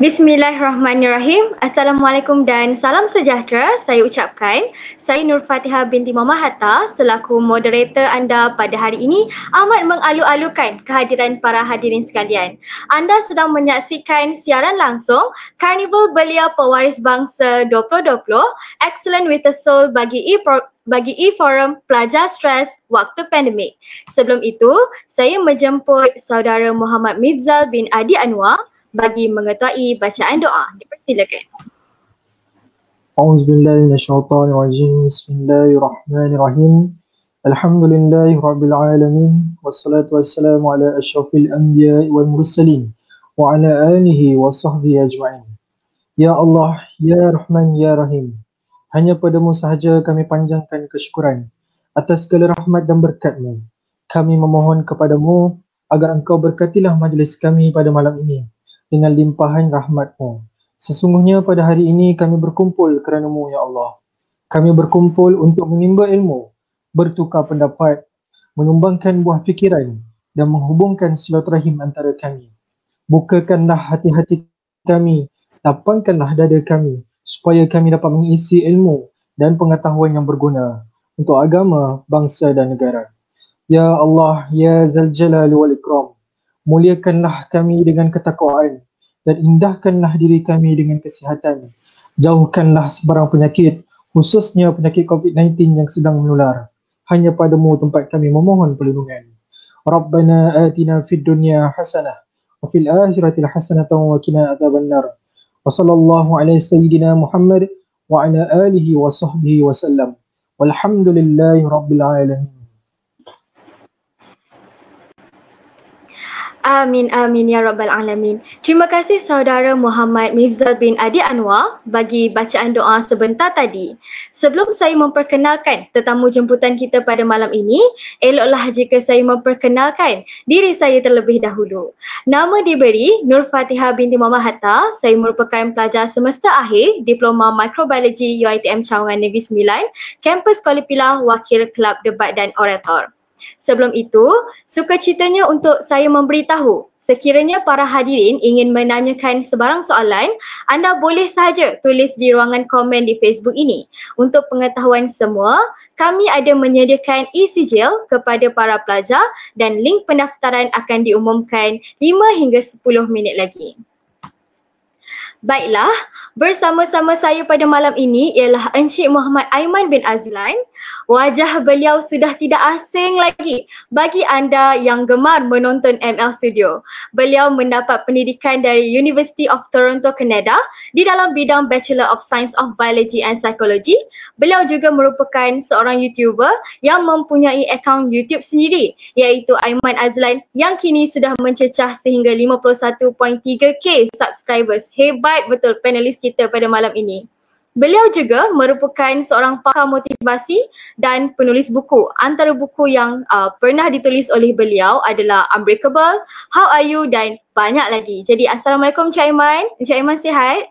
Bismillahirrahmanirrahim. Assalamualaikum dan salam sejahtera. Saya ucapkan saya Nur Fatihah binti Mama Hatta selaku moderator anda pada hari ini amat mengalu-alukan kehadiran para hadirin sekalian. Anda sedang menyaksikan siaran langsung Carnival Belia Pewaris Bangsa 2020 Excellent with a Soul bagi e bagi e-forum Pelajar Stres waktu pandemik. Sebelum itu, saya menjemput saudara Muhammad Mifzal bin Adi Anwar bagi mengetahui bacaan doa. Dipersilakan. أعوذ بالله من الشيطان الرجيم بسم الله الرحمن الرحيم الحمد لله رب العالمين والصلاة والسلام على أشرف الأنبياء والمرسلين وعلى آله وصحبه أجمعين Ya Allah, Ya Rahman, Ya Rahim Hanya padamu sahaja kami panjangkan kesyukuran atas segala rahmat dan berkatmu. Kami memohon kepadamu agar engkau berkatilah majlis kami pada malam ini dengan limpahan rahmatmu. Sesungguhnya pada hari ini kami berkumpul kerana-Mu, Ya Allah. Kami berkumpul untuk menimba ilmu, bertukar pendapat, menumbangkan buah fikiran dan menghubungkan silaturahim antara kami. Bukakanlah hati-hati kami, lapangkanlah dada kami supaya kami dapat mengisi ilmu dan pengetahuan yang berguna untuk agama, bangsa dan negara. Ya Allah, Ya Zal Jalal wal Ikram, muliakanlah kami dengan ketakwaan dan indahkanlah diri kami dengan kesihatan. Jauhkanlah sebarang penyakit, khususnya penyakit COVID-19 yang sedang menular. Hanya padamu tempat kami memohon perlindungan. Rabbana atina fid dunya hasanah wa fil akhirati hasanatan wa qina adzabannar. Wa sallallahu ala sayyidina Muhammad wa ala alihi wa sahbihi wa sallam. Walhamdulillahi rabbil alamin. Amin amin ya rabbal alamin. Terima kasih saudara Muhammad Mifzal bin Adi Anwar bagi bacaan doa sebentar tadi. Sebelum saya memperkenalkan tetamu jemputan kita pada malam ini, eloklah jika saya memperkenalkan diri saya terlebih dahulu. Nama diberi Nur Fatihah binti Mama Hatta. Saya merupakan pelajar semester akhir Diploma Microbiology UiTM Cawangan Negeri Sembilan, Kampus Kuala Pilah, Wakil Kelab Debat dan Orator. Sebelum itu, sukacitanya untuk saya memberitahu sekiranya para hadirin ingin menanyakan sebarang soalan, anda boleh sahaja tulis di ruangan komen di Facebook ini. Untuk pengetahuan semua, kami ada menyediakan e-sijil kepada para pelajar dan link pendaftaran akan diumumkan 5 hingga 10 minit lagi. Baiklah, bersama-sama saya pada malam ini ialah Encik Muhammad Aiman bin Azlan. Wajah beliau sudah tidak asing lagi bagi anda yang gemar menonton ML Studio. Beliau mendapat pendidikan dari University of Toronto, Canada di dalam bidang Bachelor of Science of Biology and Psychology. Beliau juga merupakan seorang YouTuber yang mempunyai akaun YouTube sendiri iaitu Aiman Azlan yang kini sudah mencecah sehingga 51.3k subscribers. Hebat betul panelis kita pada malam ini. Beliau juga merupakan seorang pakar motivasi dan penulis buku. Antara buku yang uh, pernah ditulis oleh beliau adalah Unbreakable, How Are You dan banyak lagi. Jadi Assalamualaikum Cik Aiman. Cik Aiman sihat?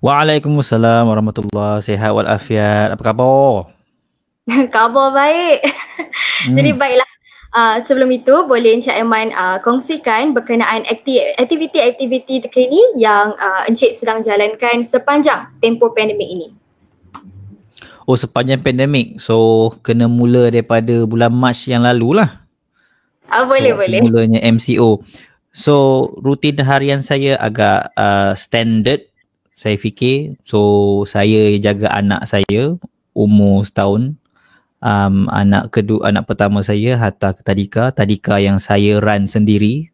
Waalaikumsalam warahmatullahi Sihat walafiat. Apa khabar? khabar baik. Hmm. Jadi baiklah Uh, sebelum itu boleh Encik Aiman uh, kongsikan berkenaan aktiviti-aktiviti terkini yang uh, Encik sedang jalankan sepanjang tempoh pandemik ini. Oh sepanjang pandemik. So kena mula daripada bulan Mac yang lalu lah. Uh, boleh so, boleh. Mulanya MCO. So rutin harian saya agak uh, standard saya fikir. So saya jaga anak saya umur setahun um, anak kedua anak pertama saya Hatta ke Tadika. Tadika yang saya run sendiri.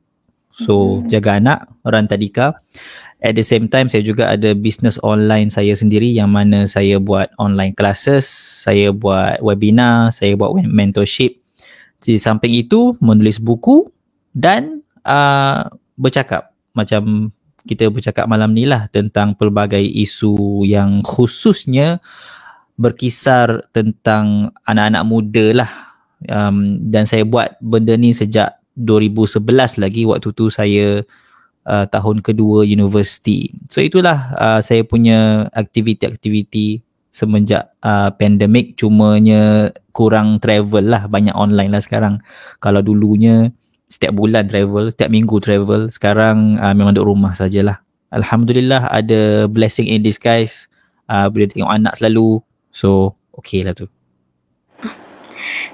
So hmm. jaga anak run Tadika. At the same time saya juga ada business online saya sendiri yang mana saya buat online classes saya buat webinar saya buat mentorship. Di samping itu menulis buku dan uh, bercakap. Macam kita bercakap malam ni lah tentang pelbagai isu yang khususnya berkisar tentang anak-anak muda lah um, dan saya buat benda ni sejak 2011 lagi waktu tu saya uh, tahun kedua universiti so itulah uh, saya punya aktiviti-aktiviti semenjak uh, pandemik cumanya kurang travel lah banyak online lah sekarang kalau dulunya setiap bulan travel, setiap minggu travel. Sekarang uh, memang duduk rumah sajalah. Alhamdulillah ada blessing in disguise. Uh, boleh tengok anak selalu. So, okay lah tu.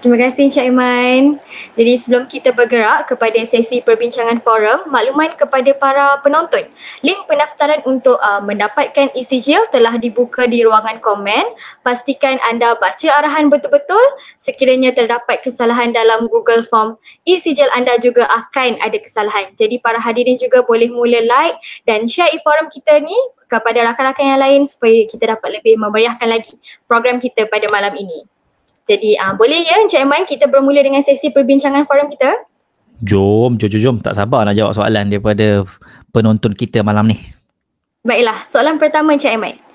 Terima kasih Encik Aiman. Jadi sebelum kita bergerak kepada sesi perbincangan forum, makluman kepada para penonton. Link pendaftaran untuk uh, mendapatkan ECGL telah dibuka di ruangan komen. Pastikan anda baca arahan betul-betul. Sekiranya terdapat kesalahan dalam Google Form, ECGL anda juga akan ada kesalahan. Jadi para hadirin juga boleh mula like dan share e-forum kita ni kepada rakan-rakan yang lain supaya kita dapat lebih memeriahkan lagi program kita pada malam ini. Jadi uh, boleh ya Encik Aiman kita bermula dengan sesi perbincangan forum kita? Jom, jom, jom, jom. Tak sabar nak jawab soalan daripada penonton kita malam ni. Baiklah, soalan pertama Encik Aiman.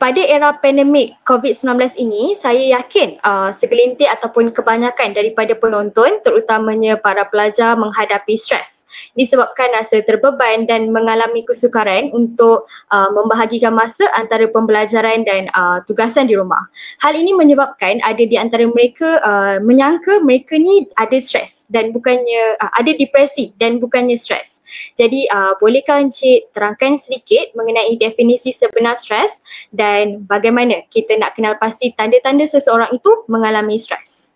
Pada era pandemik COVID-19 ini, saya yakin uh, segelintir ataupun kebanyakan daripada penonton terutamanya para pelajar menghadapi stres disebabkan rasa terbeban dan mengalami kesukaran untuk uh, membahagikan masa antara pembelajaran dan uh, tugasan di rumah. Hal ini menyebabkan ada di antara mereka uh, menyangka mereka ni ada stres dan bukannya uh, ada depresi dan bukannya stres. Jadi uh, bolehkah Encik terangkan sedikit mengenai definisi sebenar stres dan bagaimana kita nak kenal pasti tanda-tanda seseorang itu mengalami stres?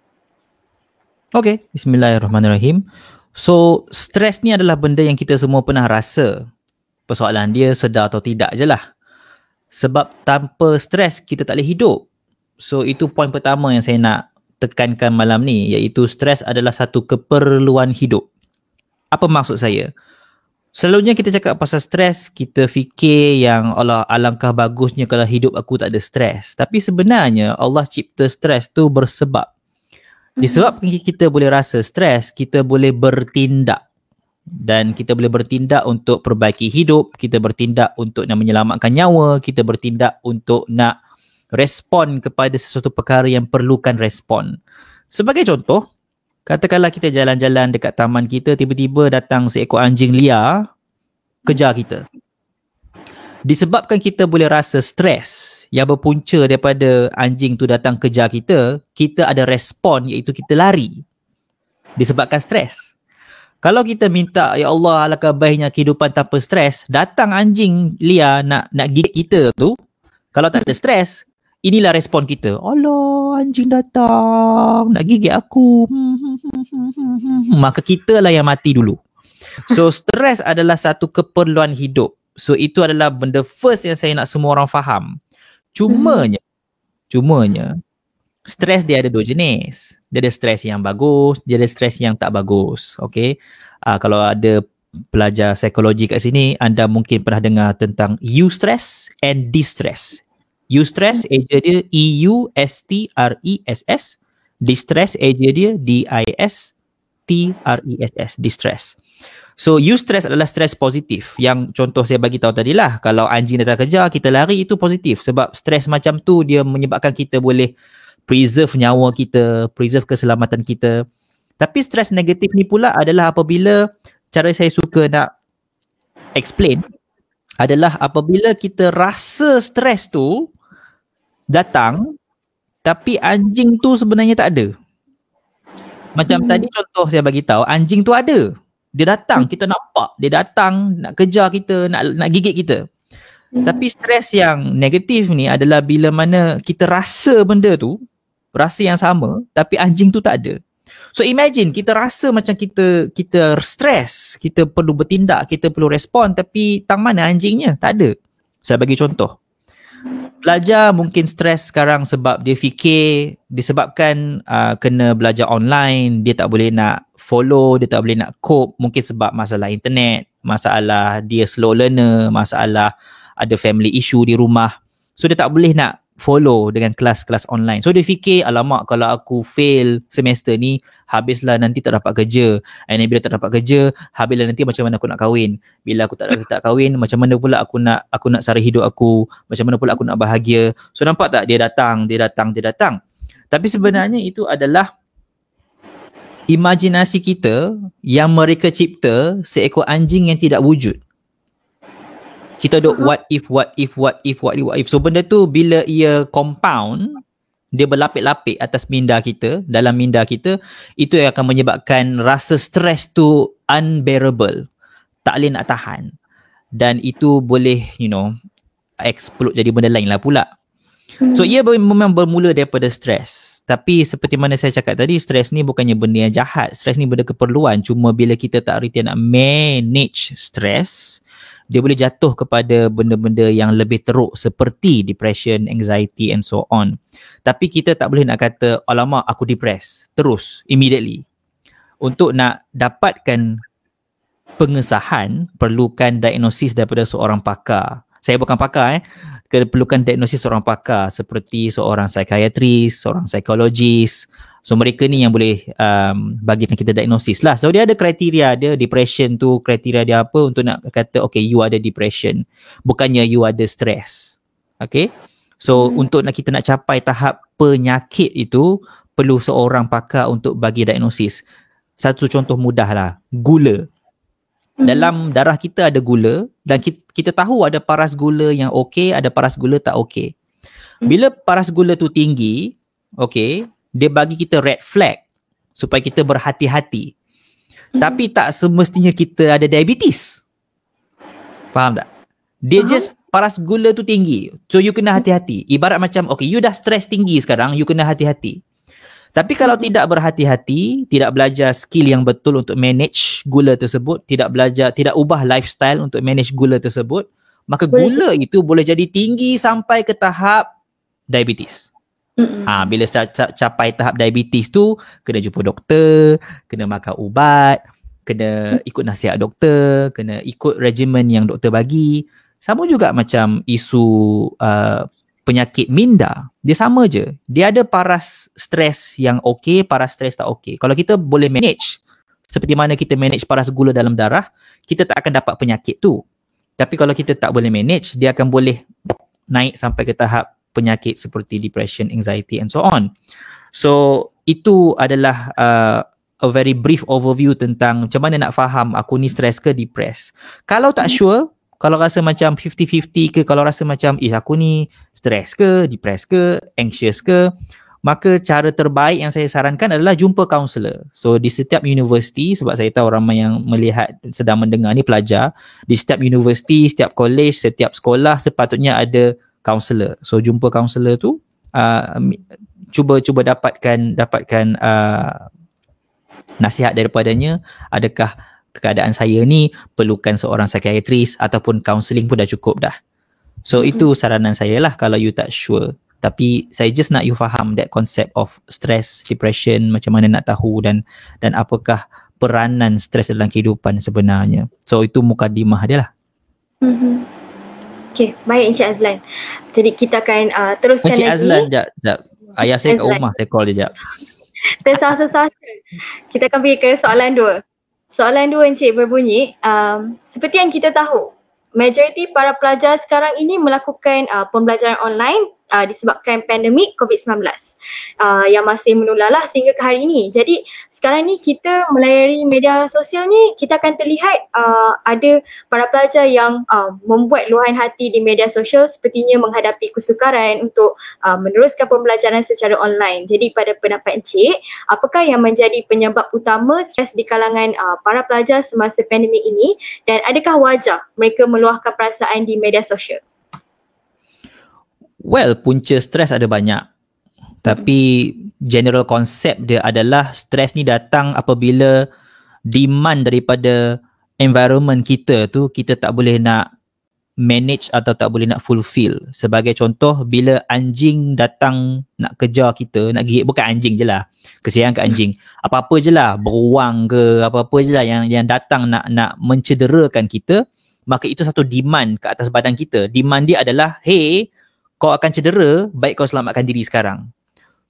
Okay, bismillahirrahmanirrahim. So, stres ni adalah benda yang kita semua pernah rasa. Persoalan dia sedar atau tidak je lah. Sebab tanpa stres, kita tak boleh hidup. So, itu poin pertama yang saya nak tekankan malam ni, iaitu stres adalah satu keperluan hidup. Apa maksud saya? Selalunya kita cakap pasal stres, kita fikir yang Allah alangkah bagusnya kalau hidup aku tak ada stres. Tapi sebenarnya Allah cipta stres tu bersebab. Disebabkan kita boleh rasa stres, kita boleh bertindak dan kita boleh bertindak untuk perbaiki hidup, kita bertindak untuk nak menyelamatkan nyawa, kita bertindak untuk nak respon kepada sesuatu perkara yang perlukan respon. Sebagai contoh, katakanlah kita jalan-jalan dekat taman kita, tiba-tiba datang seekor anjing liar kejar kita disebabkan kita boleh rasa stres yang berpunca daripada anjing tu datang kejar kita, kita ada respon iaitu kita lari. Disebabkan stres. Kalau kita minta, Ya Allah, alangkah baiknya kehidupan tanpa stres, datang anjing liar nak nak gigit kita tu, kalau tak ada stres, inilah respon kita. Allah, anjing datang, nak gigit aku. Maka kita lah yang mati dulu. So, stres adalah satu keperluan hidup. So itu adalah benda first yang saya nak semua orang faham. Cumanya, hmm. cumanya stres dia ada dua jenis. Dia ada stres yang bagus, dia ada stres yang tak bagus. Okay. Uh, kalau ada pelajar psikologi kat sini, anda mungkin pernah dengar tentang eustress and distress. Eustress, hmm. eja dia E-U-S-T-R-E-S-S. Distress, eja dia D-I-S-T-R-E-S-S. Distress. So eustress adalah stres positif yang contoh saya bagi tahu tadi lah kalau anjing datang kerja kita lari itu positif sebab stres macam tu dia menyebabkan kita boleh preserve nyawa kita, preserve keselamatan kita. Tapi stres negatif ni pula adalah apabila cara saya suka nak explain adalah apabila kita rasa stres tu datang tapi anjing tu sebenarnya tak ada. Macam hmm. tadi contoh saya bagi tahu anjing tu ada dia datang, hmm. kita nampak. Dia datang nak kejar kita, nak nak gigit kita. Hmm. Tapi stres yang negatif ni adalah bila mana kita rasa benda tu, rasa yang sama, tapi anjing tu tak ada. So imagine kita rasa macam kita kita stres, kita perlu bertindak, kita perlu respon tapi tang mana anjingnya? Tak ada. Saya bagi contoh. Pelajar mungkin stres sekarang sebab dia fikir disebabkan uh, kena belajar online, dia tak boleh nak follow, dia tak boleh nak cope mungkin sebab masalah internet, masalah dia slow learner, masalah ada family issue di rumah. So dia tak boleh nak follow dengan kelas-kelas online. So dia fikir alamak kalau aku fail semester ni habislah nanti tak dapat kerja. And then bila tak dapat kerja, habislah nanti macam mana aku nak kahwin. Bila aku tak tak kahwin, macam mana pula aku nak aku nak sara hidup aku, macam mana pula aku nak bahagia. So nampak tak dia datang, dia datang, dia datang. Tapi sebenarnya itu adalah imajinasi kita yang mereka cipta seekor anjing yang tidak wujud. Kita duk what if, what if, what if, what if, what if. So benda tu bila ia compound, dia berlapik-lapik atas minda kita, dalam minda kita, itu yang akan menyebabkan rasa stres tu unbearable. Tak boleh nak tahan. Dan itu boleh, you know, explode jadi benda lain lah pula. So ia memang bermula daripada stres. Tapi seperti mana saya cakap tadi, stres ni bukannya benda yang jahat. Stres ni benda keperluan. Cuma bila kita tak reti nak manage stres, dia boleh jatuh kepada benda-benda yang lebih teruk seperti depression, anxiety and so on. Tapi kita tak boleh nak kata, alamak aku depressed. Terus, immediately. Untuk nak dapatkan pengesahan, perlukan diagnosis daripada seorang pakar. Saya bukan pakar eh perlukan diagnosis seorang pakar seperti seorang psikiatris, seorang psikologis. So mereka ni yang boleh um, bagikan kita diagnosis lah. So dia ada kriteria dia depression tu kriteria dia apa untuk nak kata okay you ada depression. Bukannya you ada stress. Okay. So hmm. untuk nak kita nak capai tahap penyakit itu perlu seorang pakar untuk bagi diagnosis. Satu contoh mudah lah. Gula. Hmm. Dalam darah kita ada gula dan kita, kita tahu ada paras gula yang okey, ada paras gula tak okey. Hmm. Bila paras gula tu tinggi, okey, dia bagi kita red flag supaya kita berhati-hati. Hmm. Tapi tak semestinya kita ada diabetes. Faham tak? Dia uh-huh. just paras gula tu tinggi. So you kena hati-hati. Ibarat macam okay, you dah stress tinggi sekarang, you kena hati-hati. Tapi kalau tidak berhati-hati, tidak belajar skill yang betul untuk manage gula tersebut, tidak belajar, tidak ubah lifestyle untuk manage gula tersebut, maka gula boleh itu boleh jadi tinggi sampai ke tahap diabetes. Ah, ha, bila capai tahap diabetes tu, kena jumpa doktor, kena makan ubat, kena ikut nasihat doktor, kena ikut regimen yang doktor bagi. Sama juga macam isu uh, penyakit minda, dia sama je. Dia ada paras stres yang okey, paras stres tak okey. Kalau kita boleh manage seperti mana kita manage paras gula dalam darah, kita tak akan dapat penyakit tu. Tapi kalau kita tak boleh manage, dia akan boleh naik sampai ke tahap penyakit seperti depression, anxiety and so on. So, itu adalah uh, a very brief overview tentang macam mana nak faham aku ni stress ke depressed. Kalau tak sure, kalau rasa macam 50-50 ke kalau rasa macam eh aku ni stress ke depressed ke anxious ke maka cara terbaik yang saya sarankan adalah jumpa kaunselor so di setiap universiti sebab saya tahu ramai yang melihat sedang mendengar ni pelajar di setiap universiti setiap college setiap sekolah sepatutnya ada kaunselor so jumpa kaunselor tu uh, cuba cuba dapatkan dapatkan uh, nasihat daripadanya adakah keadaan saya ni perlukan seorang psikiatris ataupun counselling pun dah cukup dah. So mm-hmm. itu saranan saya lah kalau you tak sure. Tapi saya just nak you faham that concept of stress, depression, macam mana nak tahu dan dan apakah peranan stres dalam kehidupan sebenarnya. So itu mukadimah dia lah. Mm-hmm. Okay, baik Encik Azlan. Jadi kita akan uh, teruskan Encik lagi. Encik Azlan, jap, jap. Ayah saya kat rumah, saya call dia jap. Tersasa-sasa. Kita akan pergi ke soalan dua. Soalan dua Encik berbunyi, um, seperti yang kita tahu, majoriti para pelajar sekarang ini melakukan uh, pembelajaran online uh, disebabkan pandemik COVID-19 uh, yang masih menularlah sehingga ke hari ini. Jadi sekarang ni kita melayari media sosial ni kita akan terlihat uh, ada para pelajar yang uh, membuat luahan hati di media sosial sepertinya menghadapi kesukaran untuk uh, meneruskan pembelajaran secara online. Jadi pada pendapat Encik, apakah yang menjadi penyebab utama stres di kalangan uh, para pelajar semasa pandemik ini dan adakah wajar mereka meluahkan perasaan di media sosial? Well, punca stres ada banyak. Tapi general konsep dia adalah stres ni datang apabila demand daripada environment kita tu kita tak boleh nak manage atau tak boleh nak fulfill. Sebagai contoh, bila anjing datang nak kejar kita, nak gigit, bukan anjing je lah. Kesian ke anjing. Apa-apa je lah, beruang ke, apa-apa je lah yang, yang datang nak nak mencederakan kita, maka itu satu demand ke atas badan kita. Demand dia adalah, hey, kau akan cedera, baik kau selamatkan diri sekarang.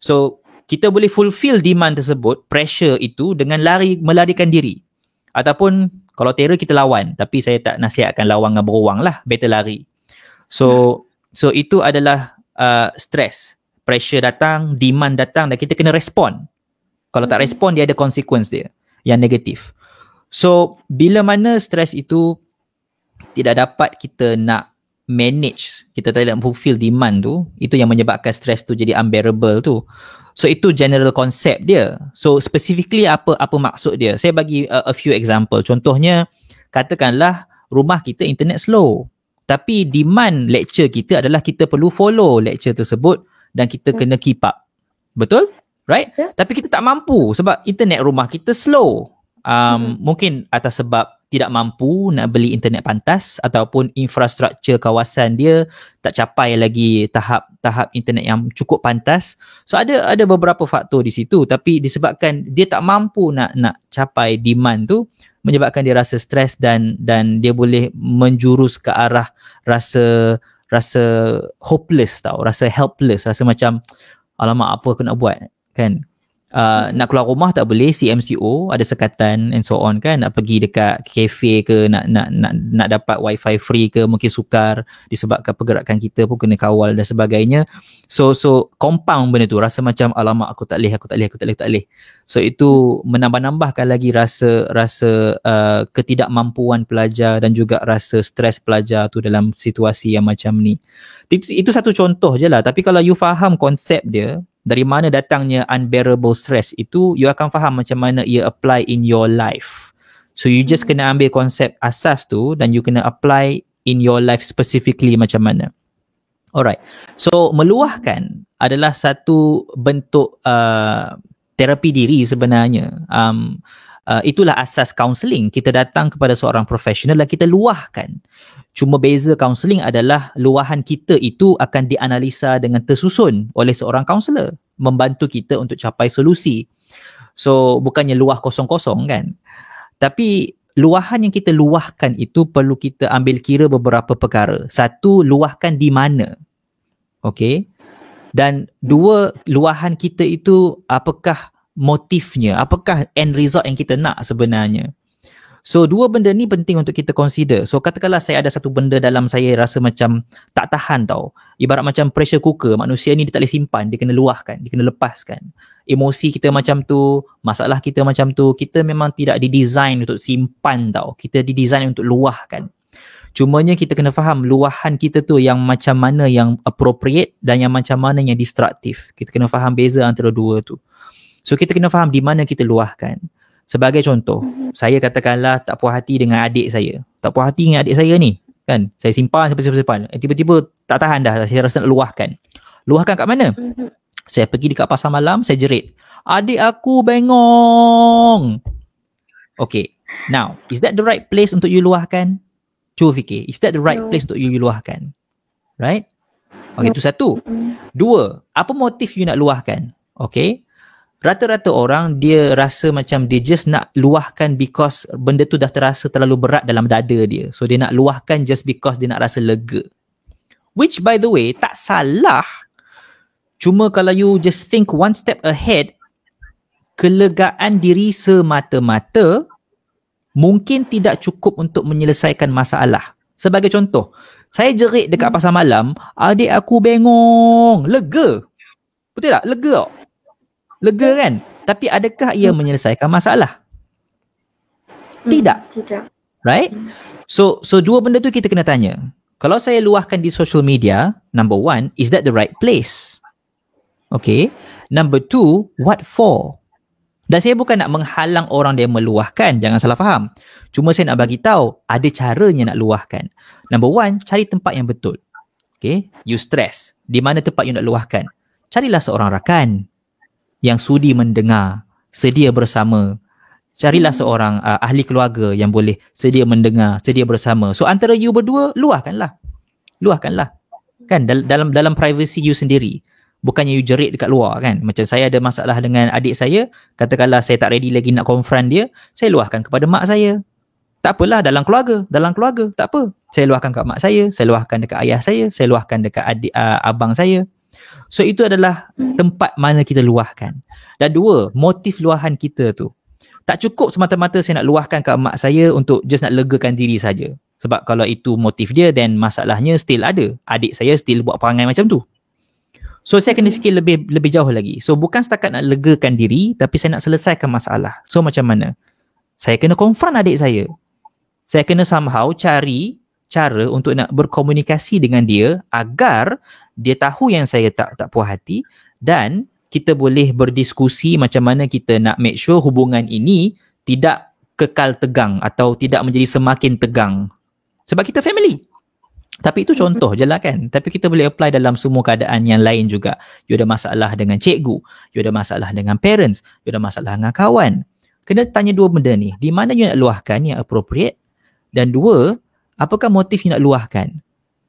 So, kita boleh fulfill demand tersebut, pressure itu dengan lari melarikan diri. Ataupun kalau terror kita lawan, tapi saya tak nasihatkan lawan dengan beruang lah, better lari. So, so itu adalah uh, stress. Pressure datang, demand datang dan kita kena respon. Kalau tak respon, dia ada consequence dia yang negatif. So, bila mana stress itu tidak dapat kita nak manage, kita tak nak fulfill demand tu, itu yang menyebabkan stress tu jadi unbearable tu. So itu general konsep dia. So specifically apa apa maksud dia? Saya bagi a, a few example. Contohnya katakanlah rumah kita internet slow. Tapi demand lecture kita adalah kita perlu follow lecture tersebut dan kita Hmm. kena keep up. Betul? Right? Betul. Tapi kita tak mampu sebab internet rumah kita slow. Um, Mhm. Mungkin atas sebab tidak mampu nak beli internet pantas ataupun infrastruktur kawasan dia tak capai lagi tahap tahap internet yang cukup pantas. So ada ada beberapa faktor di situ tapi disebabkan dia tak mampu nak nak capai demand tu menyebabkan dia rasa stres dan dan dia boleh menjurus ke arah rasa rasa hopeless tau, rasa helpless, rasa macam alamak apa aku nak buat kan. Uh, nak keluar rumah tak boleh CMCO ada sekatan and so on kan nak pergi dekat kafe ke nak nak nak nak dapat wifi free ke mungkin sukar disebabkan pergerakan kita pun kena kawal dan sebagainya. So so compound benda tu rasa macam alamak aku tak boleh aku tak boleh aku tak boleh aku tak boleh. So itu menambah-nambahkan lagi rasa rasa uh, ketidakmampuan pelajar dan juga rasa stres pelajar tu dalam situasi yang macam ni. Itu, itu satu contoh je lah. Tapi kalau you faham konsep dia dari mana datangnya unbearable stress itu you akan faham macam mana ia apply in your life. So you just kena ambil konsep asas tu dan you kena apply in your life specifically macam mana. Alright. So meluahkan adalah satu bentuk uh, terapi diri sebenarnya. Um, uh, itulah asas counselling kita datang kepada seorang profesional dan kita luahkan Cuma beza counselling adalah luahan kita itu akan dianalisa dengan tersusun oleh seorang kaunselor membantu kita untuk capai solusi. So bukannya luah kosong-kosong kan. Tapi luahan yang kita luahkan itu perlu kita ambil kira beberapa perkara. Satu, luahkan di mana. Okay. Dan dua, luahan kita itu apakah motifnya, apakah end result yang kita nak sebenarnya. So dua benda ni penting untuk kita consider. So katakanlah saya ada satu benda dalam saya rasa macam tak tahan tau. Ibarat macam pressure cooker, manusia ni dia tak boleh simpan, dia kena luahkan, dia kena lepaskan. Emosi kita macam tu, masalah kita macam tu, kita memang tidak didesign untuk simpan tau. Kita didesign untuk luahkan. Cumanya kita kena faham luahan kita tu yang macam mana yang appropriate dan yang macam mana yang destruktif. Kita kena faham beza antara dua tu. So kita kena faham di mana kita luahkan. Sebagai contoh, saya katakanlah tak puas hati dengan adik saya. Tak puas hati dengan adik saya ni. Kan? Saya simpan, simpan, simpan, simpan. Eh, Tiba-tiba tak tahan dah. Saya rasa nak luahkan. Luahkan kat mana? Mhm. Saya pergi dekat pasar malam, saya jerit. Adik aku bengong. Okay. Now, is that the right place untuk you luahkan? Cuba fikir. Is that the right No. place untuk you luahkan? Right? Okay, No. itu satu. Mhm. Dua, apa motif you nak luahkan? Okay. Rata-rata orang dia rasa macam dia just nak luahkan because benda tu dah terasa terlalu berat dalam dada dia. So dia nak luahkan just because dia nak rasa lega. Which by the way tak salah. Cuma kalau you just think one step ahead, kelegaan diri semata-mata mungkin tidak cukup untuk menyelesaikan masalah. Sebagai contoh, saya jerit dekat pasar malam, adik aku bengong, lega. Betul tak? Lega tak? Lega kan? Tapi adakah ia menyelesaikan masalah? Tidak. Mhm, Tidak. Right? So so dua benda tu kita kena tanya. Kalau saya luahkan di social media, number one, is that the right place? Okay. Number two, what for? Dan saya bukan nak menghalang orang dia meluahkan, jangan salah faham. Cuma saya nak bagi tahu ada caranya nak luahkan. Number one, cari tempat yang betul. Okay, you stress. Di mana tempat you nak luahkan? Carilah seorang rakan yang sudi mendengar, sedia bersama. Carilah seorang uh, ahli keluarga yang boleh sedia mendengar, sedia bersama. So antara you berdua, luahkanlah. Luahkanlah. Kan dal- dalam dalam privacy you sendiri. Bukannya you jerit dekat luar kan. Macam saya ada masalah dengan adik saya, katakanlah saya tak ready lagi nak confront dia, saya luahkan kepada mak saya. Tak apalah dalam keluarga, dalam keluarga, tak apa. Saya luahkan kat mak saya, saya luahkan dekat ayah saya, saya luahkan dekat adik uh, abang saya. So itu adalah tempat mana kita luahkan. Dan dua, motif luahan kita tu. Tak cukup semata-mata saya nak luahkan kat mak saya untuk just nak legakan diri saja. Sebab kalau itu motif dia then masalahnya still ada. Adik saya still buat perangai macam tu. So saya kena fikir lebih lebih jauh lagi. So bukan setakat nak legakan diri tapi saya nak selesaikan masalah. So macam mana? Saya kena confront adik saya. Saya kena somehow cari cara untuk nak berkomunikasi dengan dia agar dia tahu yang saya tak tak puas hati dan kita boleh berdiskusi macam mana kita nak make sure hubungan ini tidak kekal tegang atau tidak menjadi semakin tegang. Sebab kita family. Tapi itu contoh je lah kan. Tapi kita boleh apply dalam semua keadaan yang lain juga. You ada masalah dengan cikgu. You ada masalah dengan parents. You ada masalah dengan kawan. Kena tanya dua benda ni. Di mana you nak luahkan yang appropriate? Dan dua, apakah motif you nak luahkan?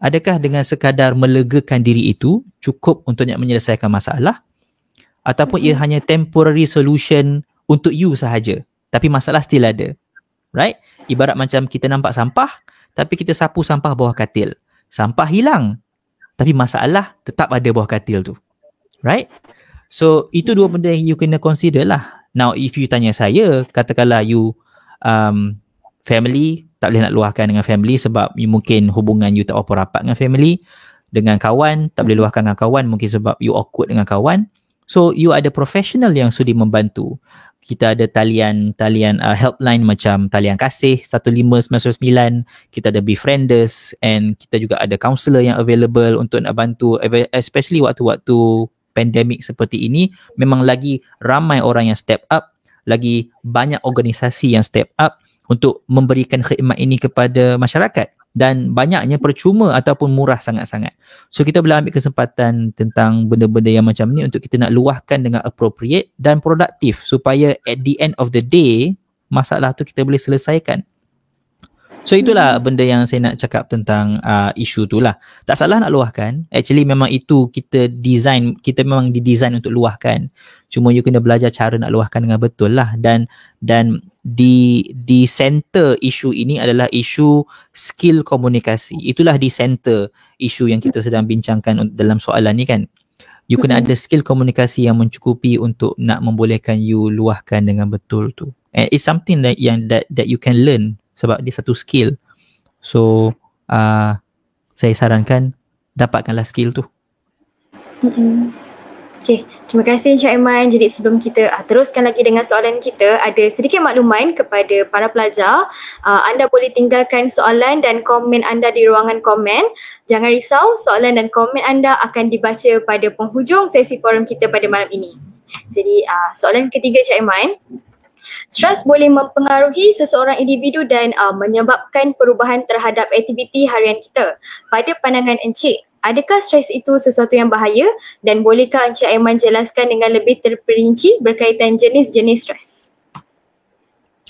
Adakah dengan sekadar melegakan diri itu cukup untuk nak menyelesaikan masalah? Ataupun ia hanya temporary solution untuk you sahaja? Tapi masalah still ada. Right? Ibarat macam kita nampak sampah, tapi kita sapu sampah bawah katil. Sampah hilang. Tapi masalah tetap ada bawah katil tu. Right? So, itu dua benda yang you kena consider lah. Now, if you tanya saya, katakanlah you um, family, tak boleh nak luahkan dengan family sebab you mungkin hubungan you tak apa rapat dengan family. Dengan kawan, tak boleh luahkan dengan kawan mungkin sebab you awkward dengan kawan. So, you ada professional yang sudi membantu kita ada talian talian uh, helpline macam talian kasih 15999 kita ada befrienders and kita juga ada counselor yang available untuk nak bantu especially waktu-waktu pandemik seperti ini memang lagi ramai orang yang step up lagi banyak organisasi yang step up untuk memberikan khidmat ini kepada masyarakat dan banyaknya percuma ataupun murah sangat-sangat. So kita boleh ambil kesempatan tentang benda-benda yang macam ni untuk kita nak luahkan dengan appropriate dan produktif supaya at the end of the day masalah tu kita boleh selesaikan. So itulah hmm. benda yang saya nak cakap tentang uh, isu tu lah. Tak salah nak luahkan. Actually memang itu kita design, kita memang didesign untuk luahkan. Cuma you kena belajar cara nak luahkan dengan betul lah. Dan dan di di center isu ini adalah isu skill komunikasi. Itulah di center isu yang kita sedang bincangkan dalam soalan ni kan. You kena ada skill komunikasi yang mencukupi untuk nak membolehkan you luahkan dengan betul tu. And it's something that yang that that you can learn sebab dia satu skill. So uh, saya sarankan dapatkanlah skill tu. Mm-hmm. Okay, terima kasih Encik Aiman. Jadi sebelum kita uh, teruskan lagi dengan soalan kita, ada sedikit makluman kepada para pelajar. Uh, anda boleh tinggalkan soalan dan komen anda di ruangan komen. Jangan risau, soalan dan komen anda akan dibaca pada penghujung sesi forum kita pada malam ini. Jadi uh, soalan ketiga Encik Aiman. Stres boleh mempengaruhi seseorang individu dan uh, menyebabkan perubahan terhadap aktiviti harian kita. Pada pandangan Encik, adakah stres itu sesuatu yang bahaya dan bolehkah Encik Aiman jelaskan dengan lebih terperinci berkaitan jenis-jenis stres?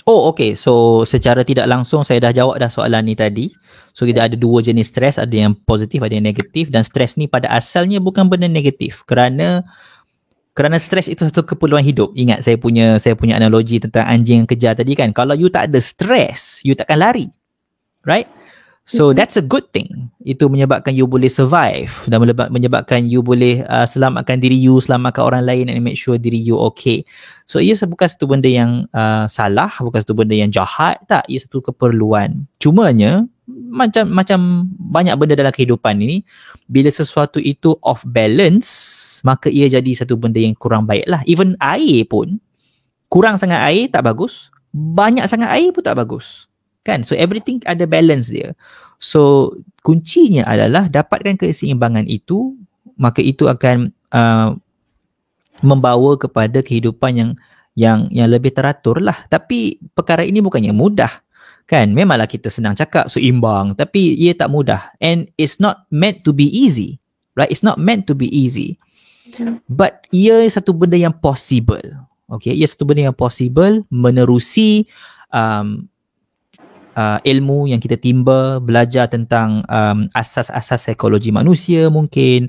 Oh okay, so secara tidak langsung saya dah jawab dah soalan ni tadi. So kita ada dua jenis stres, ada yang positif, ada yang negatif dan stres ni pada asalnya bukan benda negatif kerana kerana stres itu satu keperluan hidup. Ingat saya punya saya punya analogi tentang anjing yang kejar tadi kan. Kalau you tak ada stres, you takkan lari. Right? So mm-hmm. that's a good thing. Itu menyebabkan you boleh survive dan menyebabkan you boleh uh, selamatkan diri you, selamatkan orang lain and make sure diri you okay. So ia bukan satu benda yang uh, salah, bukan satu benda yang jahat, tak. Ia satu keperluan. Cumanya macam macam banyak benda dalam kehidupan ini bila sesuatu itu off balance maka ia jadi satu benda yang kurang baik lah. Even air pun, kurang sangat air tak bagus, banyak sangat air pun tak bagus. Kan? So everything ada balance dia. So kuncinya adalah dapatkan keseimbangan itu, maka itu akan uh, membawa kepada kehidupan yang yang yang lebih teratur lah. Tapi perkara ini bukannya mudah. Kan? Memanglah kita senang cakap seimbang, tapi ia tak mudah. And it's not meant to be easy. Right? It's not meant to be easy. But ia satu benda yang possible. Okay, ia satu benda yang possible menerusi um, uh, ilmu yang kita timba, belajar tentang um, asas-asas psikologi manusia mungkin,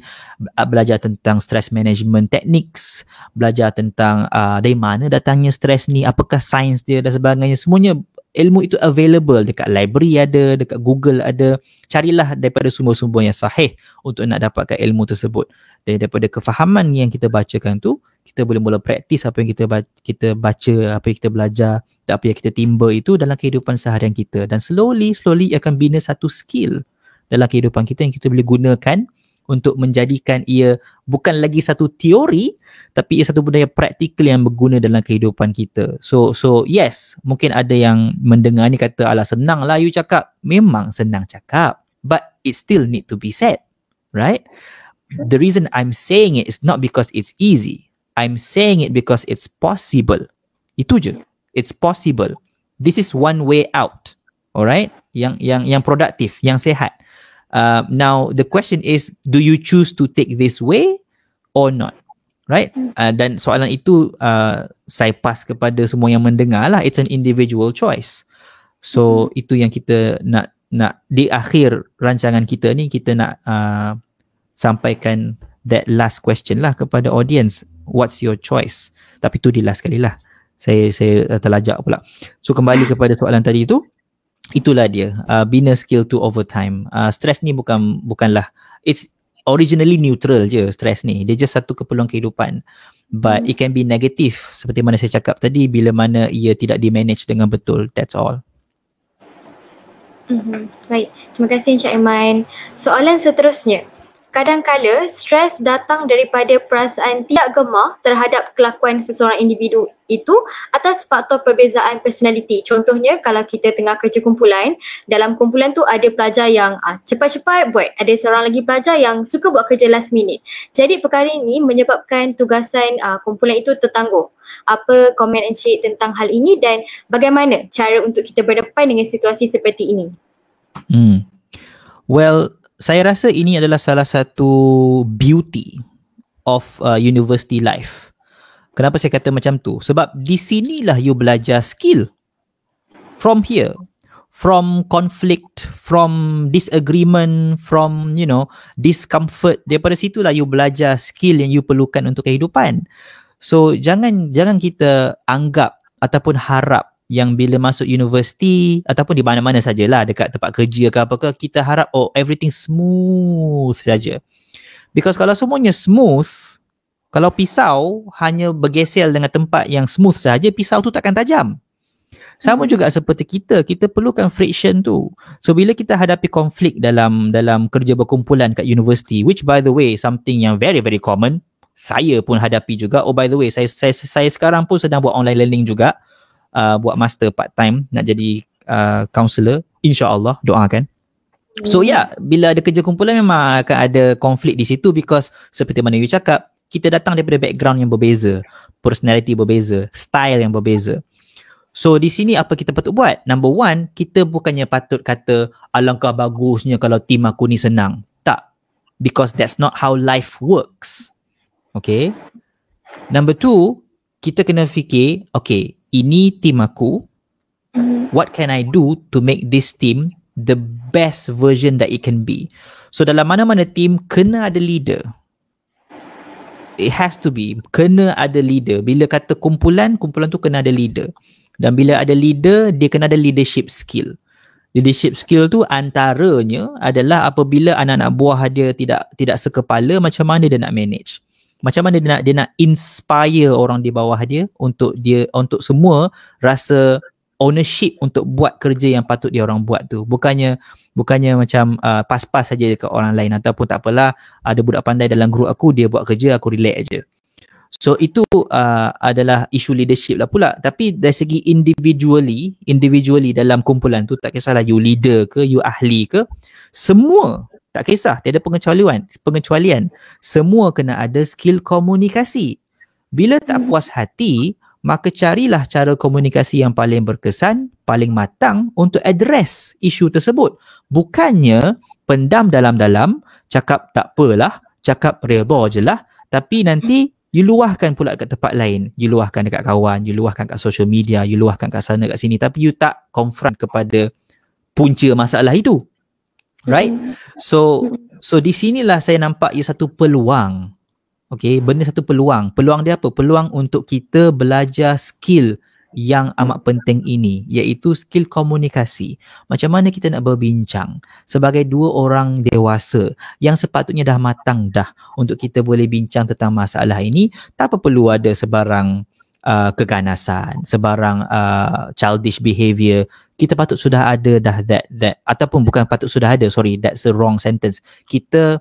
belajar tentang stress management techniques, belajar tentang uh, dari mana datangnya stres ni, apakah sains dia dan sebagainya. Semuanya ilmu itu available dekat library ada, dekat Google ada. Carilah daripada sumber-sumber yang sahih untuk nak dapatkan ilmu tersebut. Dan daripada kefahaman yang kita bacakan tu, kita boleh mula praktis apa yang kita baca, kita baca, apa yang kita belajar, dan apa yang kita timba itu dalam kehidupan seharian kita. Dan slowly, slowly akan bina satu skill dalam kehidupan kita yang kita boleh gunakan untuk menjadikan ia bukan lagi satu teori tapi ia satu benda yang praktikal yang berguna dalam kehidupan kita. So so yes, mungkin ada yang mendengar ni kata ala senang lah you cakap. Memang senang cakap but it still need to be said. Right? The reason I'm saying it is not because it's easy. I'm saying it because it's possible. Itu je. It's possible. This is one way out. Alright? Yang yang yang produktif, yang sehat. Uh, now the question is, do you choose to take this way or not? Right? Uh, dan soalan itu uh, saya pas kepada semua yang mendengar lah. It's an individual choice. So mm-hmm. itu yang kita nak nak di akhir rancangan kita ni kita nak uh, sampaikan that last question lah kepada audience. What's your choice? Tapi tu di last kali lah. Saya saya terlajak pula. So kembali kepada soalan tadi tu itulah dia. Uh, bina skill to overtime. Uh, stress ni bukan bukanlah it's originally neutral je stress ni. Dia just satu keperluan kehidupan. But hmm. it can be negative seperti mana saya cakap tadi bila mana ia tidak di manage dengan betul. That's all. Mm-hmm. baik. Terima kasih Encik Aiman. Soalan seterusnya Kadangkala stres datang daripada perasaan tidak gemar terhadap kelakuan seseorang individu itu atas faktor perbezaan personaliti. Contohnya kalau kita tengah kerja kumpulan, dalam kumpulan tu ada pelajar yang ah, cepat-cepat buat, ada seorang lagi pelajar yang suka buat kerja last minute. Jadi perkara ini menyebabkan tugasan ah, kumpulan itu tertangguh. Apa komen Encik tentang hal ini dan bagaimana cara untuk kita berdepan dengan situasi seperti ini? Hmm. Well, saya rasa ini adalah salah satu beauty of uh, university life. Kenapa saya kata macam tu? Sebab di sinilah you belajar skill. From here, from conflict, from disagreement, from you know discomfort. Daripada situlah you belajar skill yang you perlukan untuk kehidupan. So jangan jangan kita anggap ataupun harap yang bila masuk universiti ataupun di mana-mana sajalah dekat tempat kerja ke apa ke kita harap oh everything smooth saja. Because kalau semuanya smooth, kalau pisau hanya bergeser dengan tempat yang smooth saja, pisau tu takkan tajam. Sama hmm. juga seperti kita, kita perlukan friction tu. So bila kita hadapi konflik dalam dalam kerja berkumpulan kat universiti, which by the way something yang very very common, saya pun hadapi juga. Oh by the way, saya saya saya sekarang pun sedang buat online learning juga uh, buat master part time nak jadi uh, counselor insyaallah doakan so ya yeah, bila ada kerja kumpulan memang akan ada konflik di situ because seperti mana you cakap kita datang daripada background yang berbeza personality berbeza style yang berbeza So di sini apa kita patut buat? Number one, kita bukannya patut kata alangkah bagusnya kalau tim aku ni senang. Tak. Because that's not how life works. Okay. Number two, kita kena fikir, okay, ini team aku. Mm-hmm. what can I do to make this team the best version that it can be? So dalam mana-mana team kena ada leader. It has to be. Kena ada leader. Bila kata kumpulan kumpulan tu kena ada leader. Dan bila ada leader dia kena ada leadership skill. Leadership skill tu antaranya adalah apabila anak-anak buah dia tidak tidak sekepala macam mana dia nak manage macam mana dia nak dia nak inspire orang di bawah dia untuk dia untuk semua rasa ownership untuk buat kerja yang patut dia orang buat tu. Bukannya bukannya macam uh, pas-pas saja dekat orang lain ataupun tak apalah ada budak pandai dalam grup aku dia buat kerja aku relax aja so itu uh, adalah isu leadership lah pula. Tapi dari segi individually individually dalam kumpulan tu tak kisahlah you leader ke you ahli ke semua tak kisah, tiada pengecualian. Pengecualian. Semua kena ada skill komunikasi. Bila tak hmm. puas hati, maka carilah cara komunikasi yang paling berkesan, paling matang untuk address isu tersebut. Bukannya pendam dalam-dalam, cakap tak apalah, cakap redha je lah. Tapi nanti you luahkan pula kat tempat lain. You luahkan dekat kawan, you luahkan kat social media, you luahkan kat sana kat sini. Tapi you tak confront kepada punca masalah itu right? So so di sinilah saya nampak ia satu peluang. Okay benda satu peluang. Peluang dia apa? Peluang untuk kita belajar skill yang amat penting ini iaitu skill komunikasi. Macam mana kita nak berbincang sebagai dua orang dewasa yang sepatutnya dah matang dah untuk kita boleh bincang tentang masalah ini tak apa perlu ada sebarang uh, keganasan sebarang uh, childish behavior kita patut sudah ada dah that that ataupun bukan patut sudah ada sorry that's the wrong sentence kita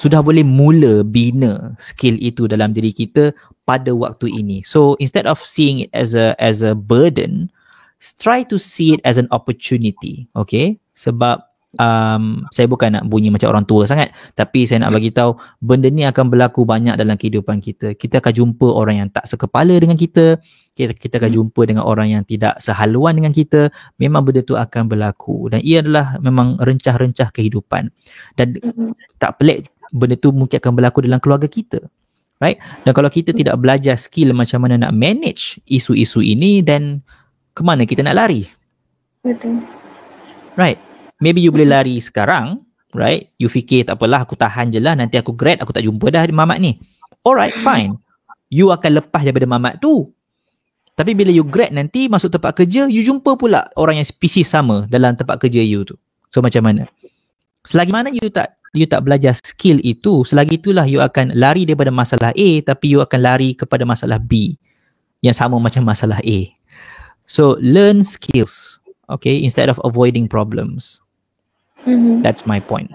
sudah boleh mula bina skill itu dalam diri kita pada waktu ini. So instead of seeing it as a as a burden, try to see it as an opportunity. Okay? Sebab um, saya bukan nak bunyi macam orang tua sangat tapi saya nak bagi tahu benda ni akan berlaku banyak dalam kehidupan kita. Kita akan jumpa orang yang tak sekepala dengan kita, kita kita akan jumpa dengan orang yang tidak sehaluan dengan kita. Memang benda tu akan berlaku dan ia adalah memang rencah-rencah kehidupan. Dan tak pelik benda tu mungkin akan berlaku dalam keluarga kita. Right? Dan kalau kita tidak belajar skill macam mana nak manage isu-isu ini then ke mana kita nak lari? Betul. Right? maybe you boleh lari sekarang, right? You fikir tak apalah aku tahan je lah nanti aku grad aku tak jumpa dah mamat ni. Alright, fine. You akan lepas daripada mamat tu. Tapi bila you grad nanti masuk tempat kerja, you jumpa pula orang yang spesies sama dalam tempat kerja you tu. So macam mana? Selagi mana you tak you tak belajar skill itu, selagi itulah you akan lari daripada masalah A tapi you akan lari kepada masalah B yang sama macam masalah A. So learn skills, okay, instead of avoiding problems. Mm-hmm. That's my point.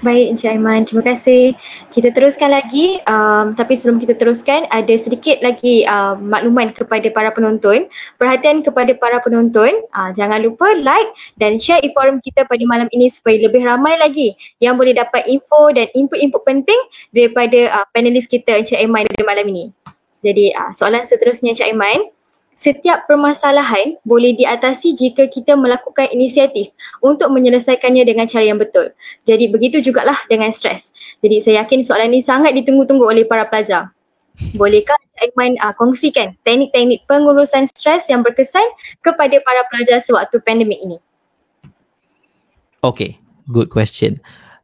Baik Encik Aiman, terima kasih. Kita teruskan lagi um, tapi sebelum kita teruskan ada sedikit lagi uh, makluman kepada para penonton. Perhatian kepada para penonton, uh, jangan lupa like dan share e-forum kita pada malam ini supaya lebih ramai lagi yang boleh dapat info dan input-input penting daripada uh, panelis kita Encik Aiman pada malam ini. Jadi uh, soalan seterusnya Encik Aiman, setiap permasalahan boleh diatasi jika kita melakukan inisiatif untuk menyelesaikannya dengan cara yang betul. Jadi begitu jugalah dengan stres. Jadi saya yakin soalan ini sangat ditunggu-tunggu oleh para pelajar. Bolehkah Aiman uh, kongsikan teknik-teknik pengurusan stres yang berkesan kepada para pelajar sewaktu pandemik ini? Okay, good question.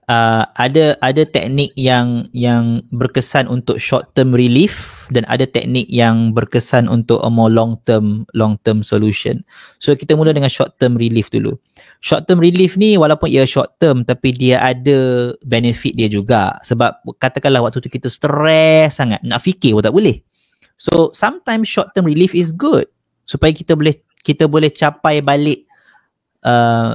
Uh, ada ada teknik yang yang berkesan untuk short term relief dan ada teknik yang berkesan untuk a more long term long term solution. So kita mula dengan short term relief dulu. Short term relief ni walaupun ia short term tapi dia ada benefit dia juga sebab katakanlah waktu tu kita stres sangat nak fikir pun tak boleh. So sometimes short term relief is good supaya kita boleh kita boleh capai balik uh,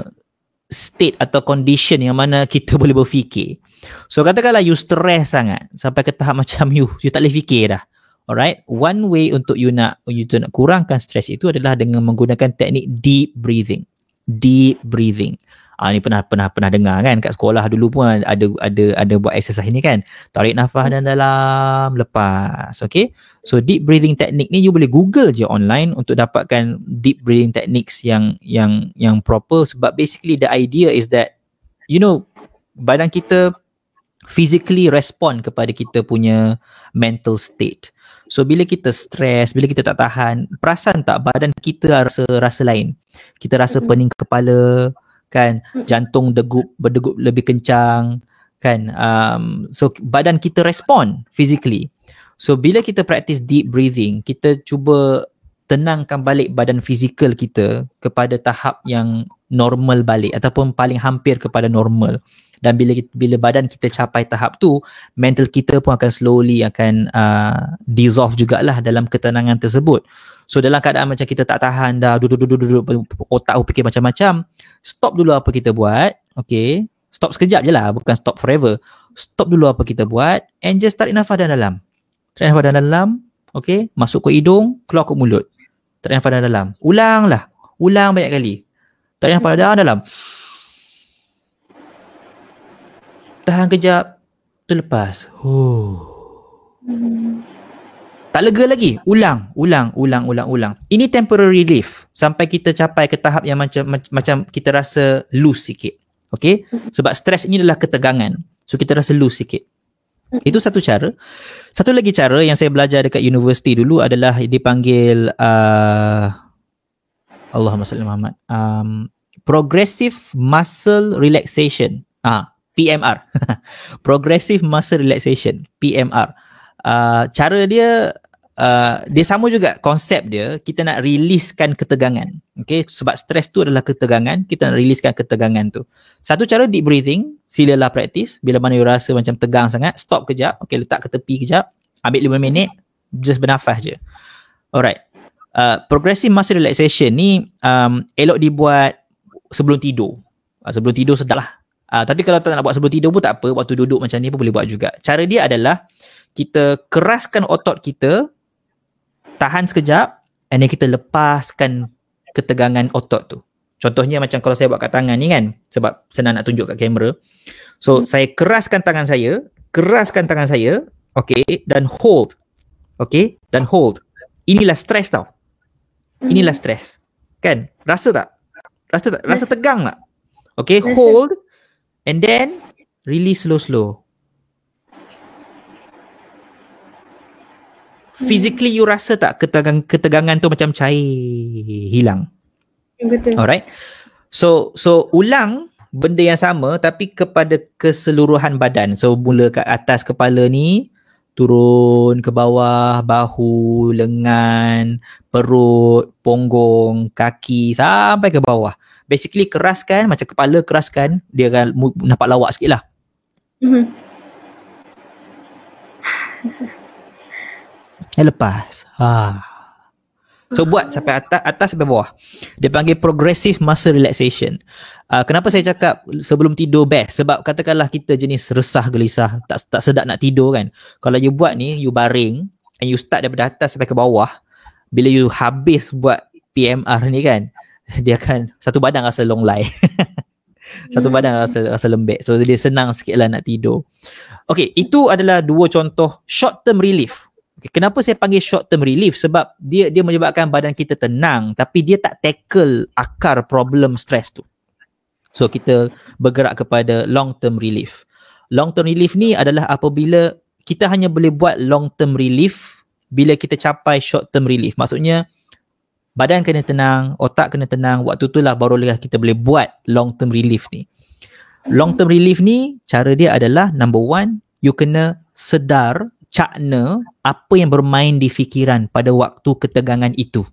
state atau condition yang mana kita boleh berfikir. So katakanlah you stress sangat sampai ke tahap macam you, you tak boleh fikir dah. Alright, one way untuk you nak you nak kurangkan stres itu adalah dengan menggunakan teknik deep breathing. Deep breathing. Ah ni pernah pernah pernah dengar kan kat sekolah dulu pun ada ada ada buat exercise ni kan. Tarik nafas dan dalam, lepas. Okay. So deep breathing teknik ni you boleh google je online untuk dapatkan deep breathing techniques yang yang yang proper sebab basically the idea is that you know badan kita physically respond kepada kita punya mental state. So bila kita stres, bila kita tak tahan, perasan tak badan kita rasa rasa lain. Kita rasa pening kepala, kan? Jantung degup berdegup lebih kencang kan? Um, so badan kita respond physically. So bila kita practice deep breathing kita cuba tenangkan balik badan fizikal kita kepada tahap yang normal balik ataupun paling hampir kepada normal. Dan bila bila badan kita capai tahap tu mental kita pun akan slowly akan uh, dissolve jugalah dalam ketenangan tersebut So dalam keadaan macam kita tak tahan dah duduk-duduk otak aku fikir macam-macam, stop dulu apa kita buat. Okay. Stop sekejap je lah, bukan stop forever. Stop dulu apa kita buat and just tarik nafas dalam dalam. Tarik nafas dalam dalam. Okay. Masuk ke hidung, keluar ke mulut. Tarik nafas dalam dalam. Ulang lah. Ulang banyak kali. Tarik nafas dalam dalam. Tahan kejap. Terlepas. Huh. Hmm. Tak lega lagi. Ulang, ulang, ulang, ulang, ulang. Ini temporary relief sampai kita capai ke tahap yang macam macam kita rasa loose sikit. Okay? Sebab stres ini adalah ketegangan. So kita rasa loose sikit. Itu satu cara. Satu lagi cara yang saya belajar dekat universiti dulu adalah dipanggil uh, Allahumma salli Muhammad. Um, progressive muscle relaxation. Ah, PMR. progressive muscle relaxation, PMR. Uh, cara dia uh, dia sama juga konsep dia kita nak releasekan ketegangan. Okey sebab stres tu adalah ketegangan kita nak releasekan ketegangan tu. Satu cara deep breathing silalah practice. Bila mana you rasa macam tegang sangat stop kejap. Okey letak ke tepi kejap. Ambil 5 minit just bernafas je. Alright. Uh, progressive muscle relaxation ni um, elok dibuat sebelum tidur. Uh, sebelum tidur sedaplah Uh, tapi kalau tak nak buat sebelum tidur pun tak apa, waktu duduk macam ni pun boleh buat juga. Cara dia adalah kita keraskan otot kita, tahan sekejap, and then kita lepaskan ketegangan otot tu. Contohnya macam kalau saya buat kat tangan ni kan, sebab senang nak tunjuk kat kamera. So, hmm. saya keraskan tangan saya, keraskan tangan saya, okay, dan hold. Okay, dan hold. Inilah stres tau. Inilah hmm. stres. Kan? Rasa tak? Rasa tak? Rasa tegang tak? Okay, hold. And then release slow-slow. Physically you rasa tak ketegangan ketegangan tu macam cair hilang. Betul. Alright. So so ulang benda yang sama tapi kepada keseluruhan badan. So mula kat atas kepala ni turun ke bawah bahu, lengan, perut, punggung, kaki sampai ke bawah basically keraskan macam kepala keraskan dia akan nampak lawak sikit lah mm-hmm. lepas ha. so buat sampai atas atas sampai bawah dia panggil progressive muscle relaxation uh, kenapa saya cakap sebelum tidur best sebab katakanlah kita jenis resah gelisah tak tak sedap nak tidur kan kalau you buat ni you baring and you start daripada atas sampai ke bawah bila you habis buat PMR ni kan dia akan satu badan rasa long lie. satu hmm. badan rasa rasa lembek. So dia senang sikit lah nak tidur. Okay, itu adalah dua contoh short term relief. Kenapa saya panggil short term relief? Sebab dia dia menyebabkan badan kita tenang tapi dia tak tackle akar problem stress tu. So kita bergerak kepada long term relief. Long term relief ni adalah apabila kita hanya boleh buat long term relief bila kita capai short term relief. Maksudnya badan kena tenang, otak kena tenang, waktu tu lah baru barulah kita boleh buat long term relief ni. Long term relief ni cara dia adalah number one, you kena sedar cakna apa yang bermain di fikiran pada waktu ketegangan itu.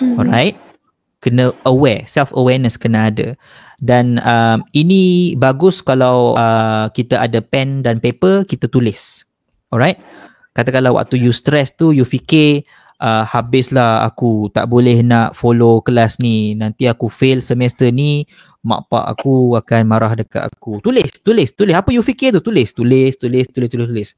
Mm-hmm. Alright? Kena aware, self awareness kena ada. Dan um, ini bagus kalau uh, kita ada pen dan paper, kita tulis. Alright? Katakanlah waktu you stress tu, you fikir uh, habislah aku tak boleh nak follow kelas ni nanti aku fail semester ni mak pak aku akan marah dekat aku. Tulis tulis tulis. Apa you fikir tu? Tulis tulis tulis tulis tulis tulis.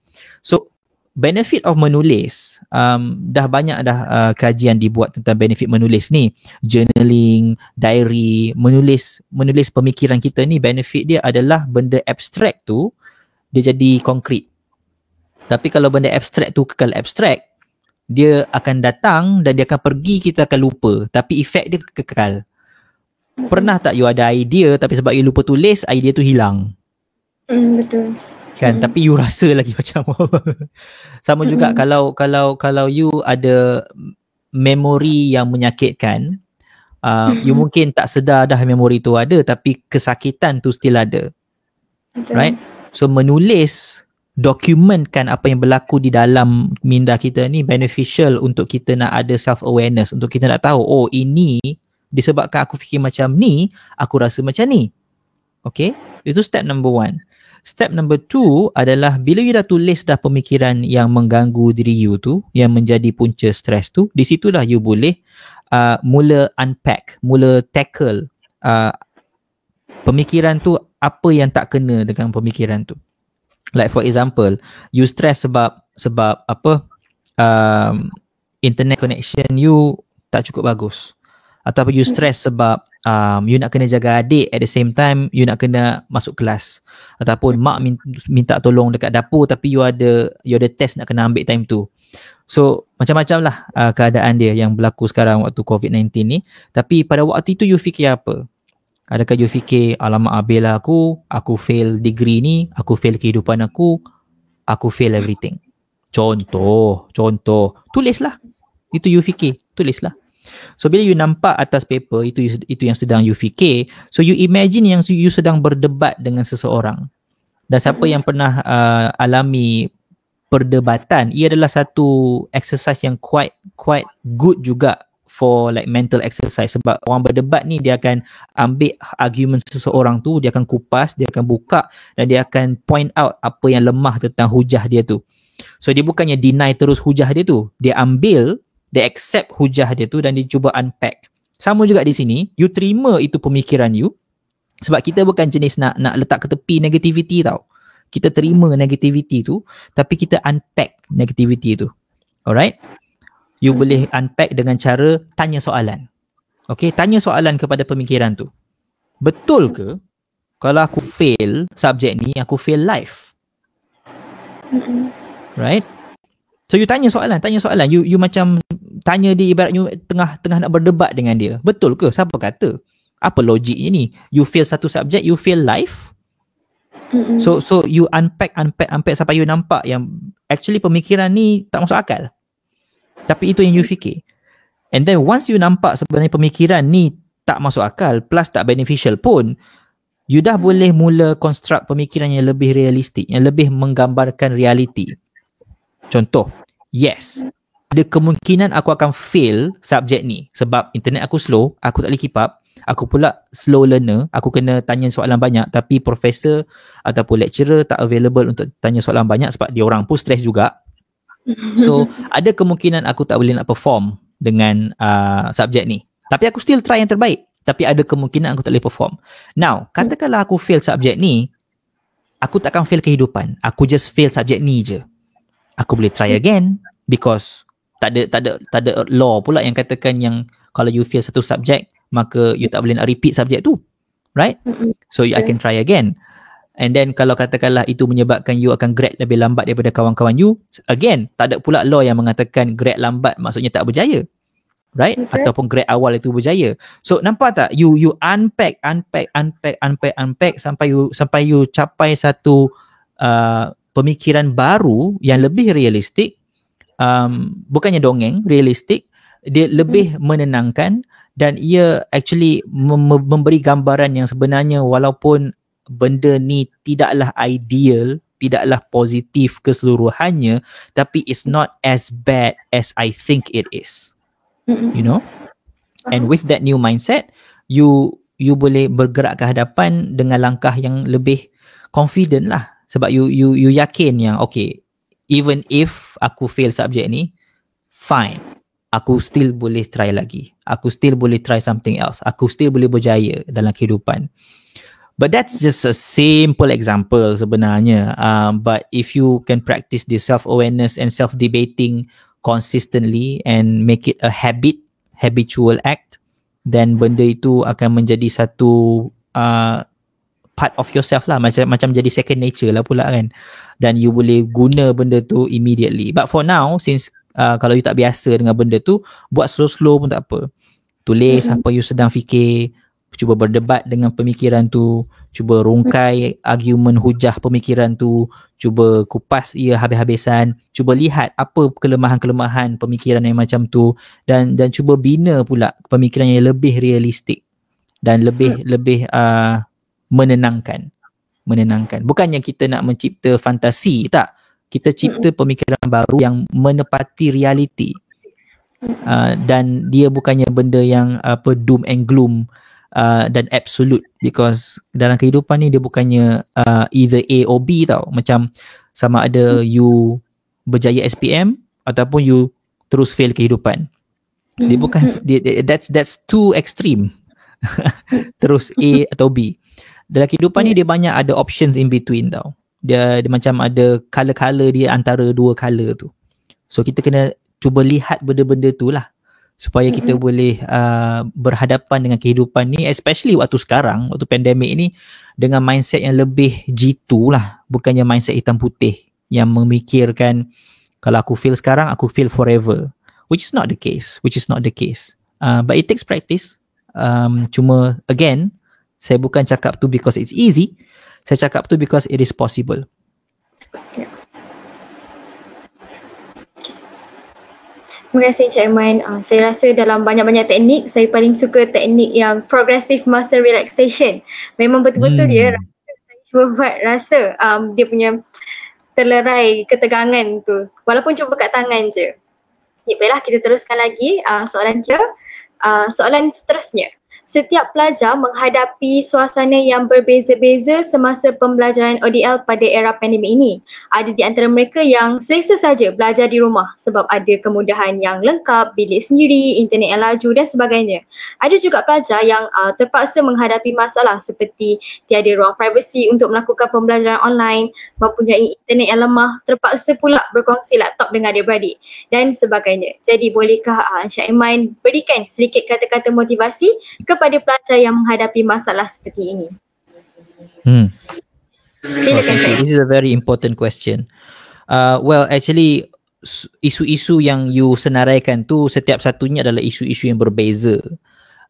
So benefit of menulis um, dah banyak dah uh, kajian dibuat tentang benefit menulis ni. Journaling diary menulis menulis pemikiran kita ni benefit dia adalah benda abstract tu dia jadi konkret tapi kalau benda abstract tu kekal abstract dia akan datang dan dia akan pergi kita akan lupa. Tapi efek dia kekal pernah tak you ada idea tapi sebab you lupa tulis idea tu hilang mm, betul kan mm. tapi you rasa lagi macam sama juga mm. kalau kalau kalau you ada memori yang menyakitkan uh, mm. you mungkin tak sedar dah memori tu ada tapi kesakitan tu still ada betul. right so menulis dokumentkan apa yang berlaku di dalam minda kita ni beneficial untuk kita nak ada self awareness untuk kita nak tahu oh ini disebabkan aku fikir macam ni aku rasa macam ni. Okay itu step number one. Step number two adalah bila you dah tulis dah pemikiran yang mengganggu diri you tu yang menjadi punca stres tu di situlah you boleh uh, mula unpack mula tackle uh, pemikiran tu apa yang tak kena dengan pemikiran tu. Like for example you stress sebab sebab apa um, internet connection you tak cukup bagus ataupun you stress sebab um, you nak kena jaga adik at the same time you nak kena masuk kelas ataupun mak minta tolong dekat dapur tapi you ada you ada test nak kena ambil time tu so macam-macam lah uh, keadaan dia yang berlaku sekarang waktu COVID-19 ni tapi pada waktu itu you fikir apa Adakah you fikir alamak abil lah aku, aku fail degree ni, aku fail kehidupan aku, aku fail everything. Contoh, contoh. Tulislah. Itu you fikir, tulislah. So bila you nampak atas paper itu itu yang sedang you fikir, so you imagine yang you sedang berdebat dengan seseorang. Dan siapa yang pernah uh, alami perdebatan, ia adalah satu exercise yang quite quite good juga for like mental exercise. Sebab orang berdebat ni dia akan ambil argument seseorang tu dia akan kupas dia akan buka dan dia akan point out apa yang lemah tentang hujah dia tu. So dia bukannya deny terus hujah dia tu. Dia ambil dia accept hujah dia tu dan dia cuba unpack sama juga di sini you terima itu pemikiran you Sebab kita bukan jenis nak nak letak ke tepi negativity tau. Kita terima negativity tu tapi kita unpack negativity tu. Alright? You boleh unpack dengan cara tanya soalan. Okay, tanya soalan kepada pemikiran tu. Betul ke kalau aku fail subjek ni, aku fail life? Mm-mm. Right? So you tanya soalan, tanya soalan. You you macam tanya dia ibaratnya tengah tengah nak berdebat dengan dia. Betul ke? Siapa kata? Apa logiknya ni? You fail satu subjek, you fail life? Mm-mm. So so you unpack unpack unpack sampai you nampak yang actually pemikiran ni tak masuk akal. Tapi itu yang you fikir. And then once you nampak sebenarnya pemikiran ni tak masuk akal plus tak beneficial pun you dah boleh mula construct pemikiran yang lebih realistik, yang lebih menggambarkan reality. Contoh, yes, ada kemungkinan aku akan fail subjek ni sebab internet aku slow, aku tak boleh keep up, aku pula slow learner, aku kena tanya soalan banyak tapi profesor ataupun lecturer tak available untuk tanya soalan banyak sebab dia orang pun stress juga. So, ada kemungkinan aku tak boleh nak perform dengan uh, subjek ni. Tapi aku still try yang terbaik. Tapi ada kemungkinan aku tak boleh perform. Now, katakanlah aku fail subjek ni, aku takkan fail kehidupan. Aku just fail subjek ni je. Aku boleh try again because tak ada tak ada tak ada law pula yang katakan yang kalau you fail satu subjek, maka you tak boleh nak repeat subjek tu. Right? So you, I can try again. And then kalau katakanlah itu menyebabkan you akan grad lebih lambat daripada kawan-kawan you, again, tak ada pula law yang mengatakan grad lambat maksudnya tak berjaya. Right? Betul. Ataupun grad awal itu berjaya. So nampak tak you you unpack unpack unpack unpack unpack sampai you sampai you capai satu uh, pemikiran baru yang lebih realistik um, bukannya dongeng, realistik, dia lebih menenangkan dan ia actually mem- mem- memberi gambaran yang sebenarnya walaupun benda ni tidaklah ideal, tidaklah positif keseluruhannya, tapi it's not as bad as I think it is. Mm-mm. You know? And with that new mindset, you you boleh bergerak ke hadapan dengan langkah yang lebih confident lah. Sebab you you you yakin yang okay, even if aku fail subjek ni, fine. Aku still boleh try lagi. Aku still boleh try something else. Aku still boleh berjaya dalam kehidupan. But that's just a simple example sebenarnya. Um, but if you can practice this self-awareness and self-debating consistently and make it a habit, habitual act, then benda itu akan menjadi satu uh, part of yourself lah. Macam macam jadi second nature lah pula kan. Dan you boleh guna benda tu immediately. But for now, since uh, kalau you tak biasa dengan benda tu, buat slow-slow pun tak apa. Tulis Mm-mm. apa you sedang fikir, cuba berdebat dengan pemikiran tu, cuba rungkai argument hujah pemikiran tu, cuba kupas ia habis-habisan, cuba lihat apa kelemahan-kelemahan pemikiran yang macam tu dan dan cuba bina pula pemikiran yang lebih realistik dan lebih lebih uh, menenangkan. Menenangkan. Bukannya kita nak mencipta fantasi, tak. Kita cipta pemikiran baru yang menepati realiti. Uh, dan dia bukannya benda yang apa doom and gloom uh, dan absolute. Because dalam kehidupan ni dia bukannya uh, either A or B tau. Macam sama ada you berjaya SPM ataupun you terus fail kehidupan. Dia bukan dia, dia- that's that's too extreme. Terus A atau B dalam kehidupan ni dia banyak ada options in between tau. Dia, dia macam ada color-color dia antara dua color tu. So kita kena cuba lihat benda-benda tu lah. Supaya kita Mm-mm. boleh uh, berhadapan dengan kehidupan ni especially waktu sekarang waktu pandemik ni dengan mindset yang lebih jitu lah. Bukannya mindset hitam putih yang memikirkan kalau aku feel sekarang aku feel forever. Which is not the case which is not the case. Uh, but it takes practice. Um, cuma again saya bukan cakap tu because it's easy saya cakap tu because it is possible Terima kasih Encik Aiman. Uh, saya rasa dalam banyak-banyak teknik, saya paling suka teknik yang progressive muscle relaxation. Memang betul-betul Hmm. dia saya cuba buat rasa um, dia punya terlerai ketegangan tu. Walaupun cuba kat tangan je. Ya, baiklah kita teruskan lagi uh, soalan kita. Uh, soalan seterusnya. Setiap pelajar menghadapi suasana yang berbeza-beza semasa pembelajaran ODL pada era pandemik ini. Ada di antara mereka yang selesa saja belajar di rumah sebab ada kemudahan yang lengkap, bilik sendiri, internet yang laju dan sebagainya. Ada juga pelajar yang uh, terpaksa menghadapi masalah seperti tiada ruang privasi untuk melakukan pembelajaran online, mempunyai internet yang lemah, terpaksa pula berkongsi laptop dengan adik-beradik dan sebagainya. Jadi bolehkah uh, Encik Aiman berikan sedikit kata-kata motivasi kepada pelajar yang menghadapi masalah seperti ini? Hmm. Silakan Okay, this is a very important question. Uh, well, actually, isu-isu yang you senaraikan tu setiap satunya adalah isu-isu yang berbeza.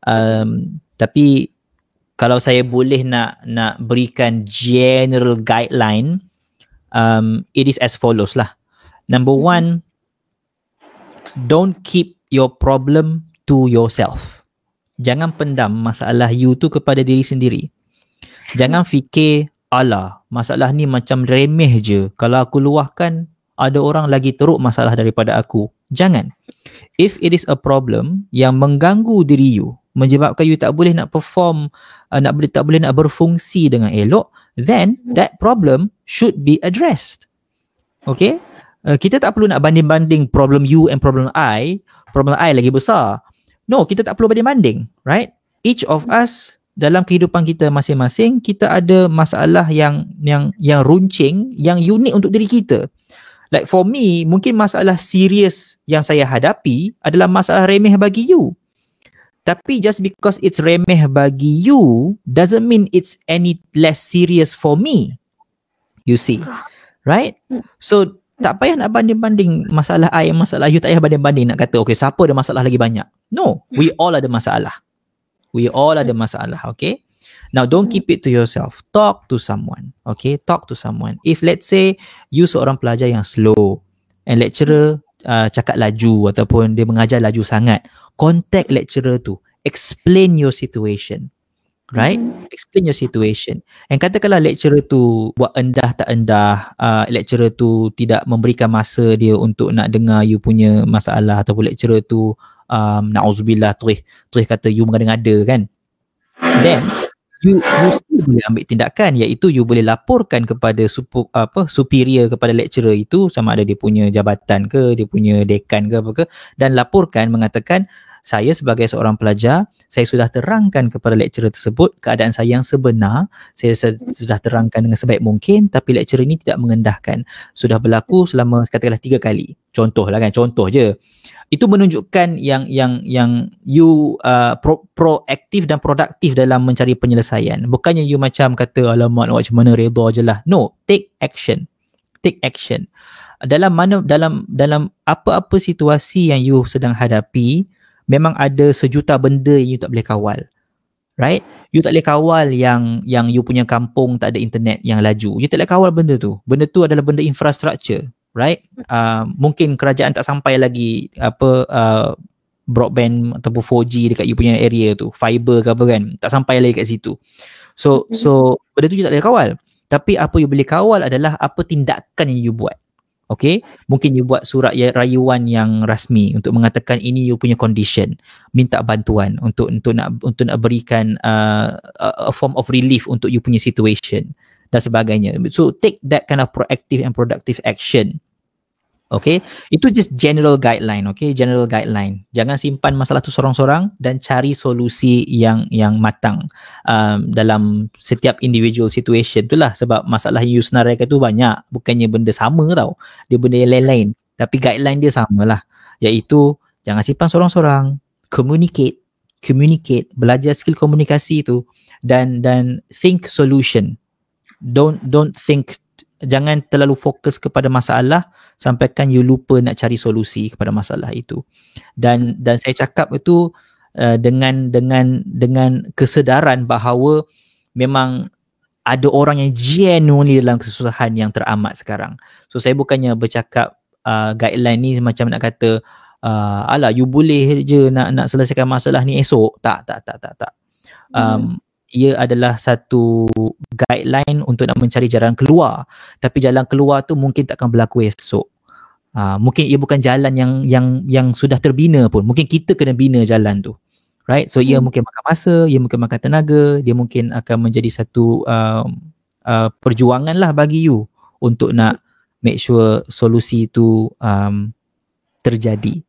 Um, tapi kalau saya boleh nak nak berikan general guideline, um, it is as follows lah. Number one, don't keep your problem to yourself. Jangan pendam masalah you tu kepada diri sendiri. Jangan fikir, alah, masalah ni macam remeh je. Kalau aku luahkan, ada orang lagi teruk masalah daripada aku. Jangan. If it is a problem yang mengganggu diri you, menyebabkan you tak boleh nak perform, uh, nak boleh tak boleh nak berfungsi dengan elok, then that problem should be addressed. Okay? Uh, kita tak perlu nak banding-banding problem you and problem I. Problem I lagi besar. No, kita tak perlu banding-banding, right? Each of us dalam kehidupan kita masing-masing kita ada masalah yang yang yang runcing, yang unik untuk diri kita. Like for me, mungkin masalah serius yang saya hadapi adalah masalah remeh bagi you. Tapi just because it's remeh bagi you doesn't mean it's any less serious for me. You see. Right? So tak payah nak banding-banding masalah I masalah you tak payah banding-banding nak kata okay siapa ada masalah lagi banyak. No, we all ada masalah. We all ada masalah, okay? Now don't keep it to yourself. Talk to someone, okay? Talk to someone. If let's say you seorang pelajar yang slow and lecturer uh, cakap laju ataupun dia mengajar laju sangat, contact lecturer tu. Explain your situation. Right? Explain your situation. And katakanlah lecturer tu buat endah tak endah, uh, lecturer tu tidak memberikan masa dia untuk nak dengar you punya masalah ataupun lecturer tu um, na'udzubillah terih, terih kata you mengada-ngada kan. Then you you still boleh ambil tindakan iaitu you boleh laporkan kepada supu, apa superior kepada lecturer itu sama ada dia punya jabatan ke dia punya dekan ke apa ke dan laporkan mengatakan saya sebagai seorang pelajar saya sudah terangkan kepada lecturer tersebut keadaan saya yang sebenar. Saya sudah terangkan dengan sebaik mungkin tapi lecturer ini tidak mengendahkan sudah berlaku selama katakanlah tiga kali. Contoh lah kan contoh je. Itu menunjukkan yang yang yang you uh, pro, proaktif dan produktif dalam mencari penyelesaian. Bukannya you macam kata alamak nak macam mana? Redha je lah. No take action. Take action. Dalam mana dalam dalam apa-apa situasi yang you sedang hadapi memang ada sejuta benda yang you tak boleh kawal right? You tak boleh kawal yang yang you punya kampung tak ada internet yang laju. You tak boleh kawal benda tu. Benda tu adalah benda infrastructure right? Uh, mungkin kerajaan tak sampai lagi apa uh, broadband ataupun 4G dekat you punya area tu. Fiber ke apa kan tak sampai lagi kat situ. So so benda tu you tak boleh kawal. Tapi apa you boleh kawal adalah apa tindakan yang you buat Okay, mungkin you buat surat ya- rayuan yang rasmi untuk mengatakan ini you punya condition, minta bantuan untuk untuk nak untuk nak berikan uh, a, a form of relief untuk you punya situation dan sebagainya. So take that kind of proactive and productive action. Okay, itu just general guideline. Okay, general guideline. Jangan simpan masalah tu sorang-sorang dan cari solusi yang yang matang um, dalam setiap individual situation tu lah. Sebab masalah yang you senaraikan tu banyak. Bukannya benda sama tau. Dia benda yang lain-lain. Tapi guideline dia sama lah. Iaitu jangan simpan sorang-sorang. Communicate. Communicate. Belajar skill komunikasi tu. Dan dan think solution. Don't don't think jangan terlalu fokus kepada masalah sampaikan you lupa nak cari solusi kepada masalah itu. Dan dan saya cakap itu uh, dengan dengan dengan kesedaran bahawa memang ada orang yang genuinely dalam kesusahan yang teramat sekarang. So saya bukannya bercakap uh, guideline ni macam nak kata uh, alah you boleh je nak nak selesaikan masalah ni esok. Tak tak tak tak tak. Um, ia adalah satu guideline untuk nak mencari jalan keluar. Tapi jalan keluar tu mungkin takkan berlaku esok. Uh, mungkin ia bukan jalan yang yang yang sudah terbina pun. Mungkin kita kena bina jalan tu. Right? So ia Hmm. mungkin makan masa ia mungkin makan tenaga dia mungkin akan menjadi satu um, uh, perjuangan lah bagi you untuk nak make sure solusi itu um, terjadi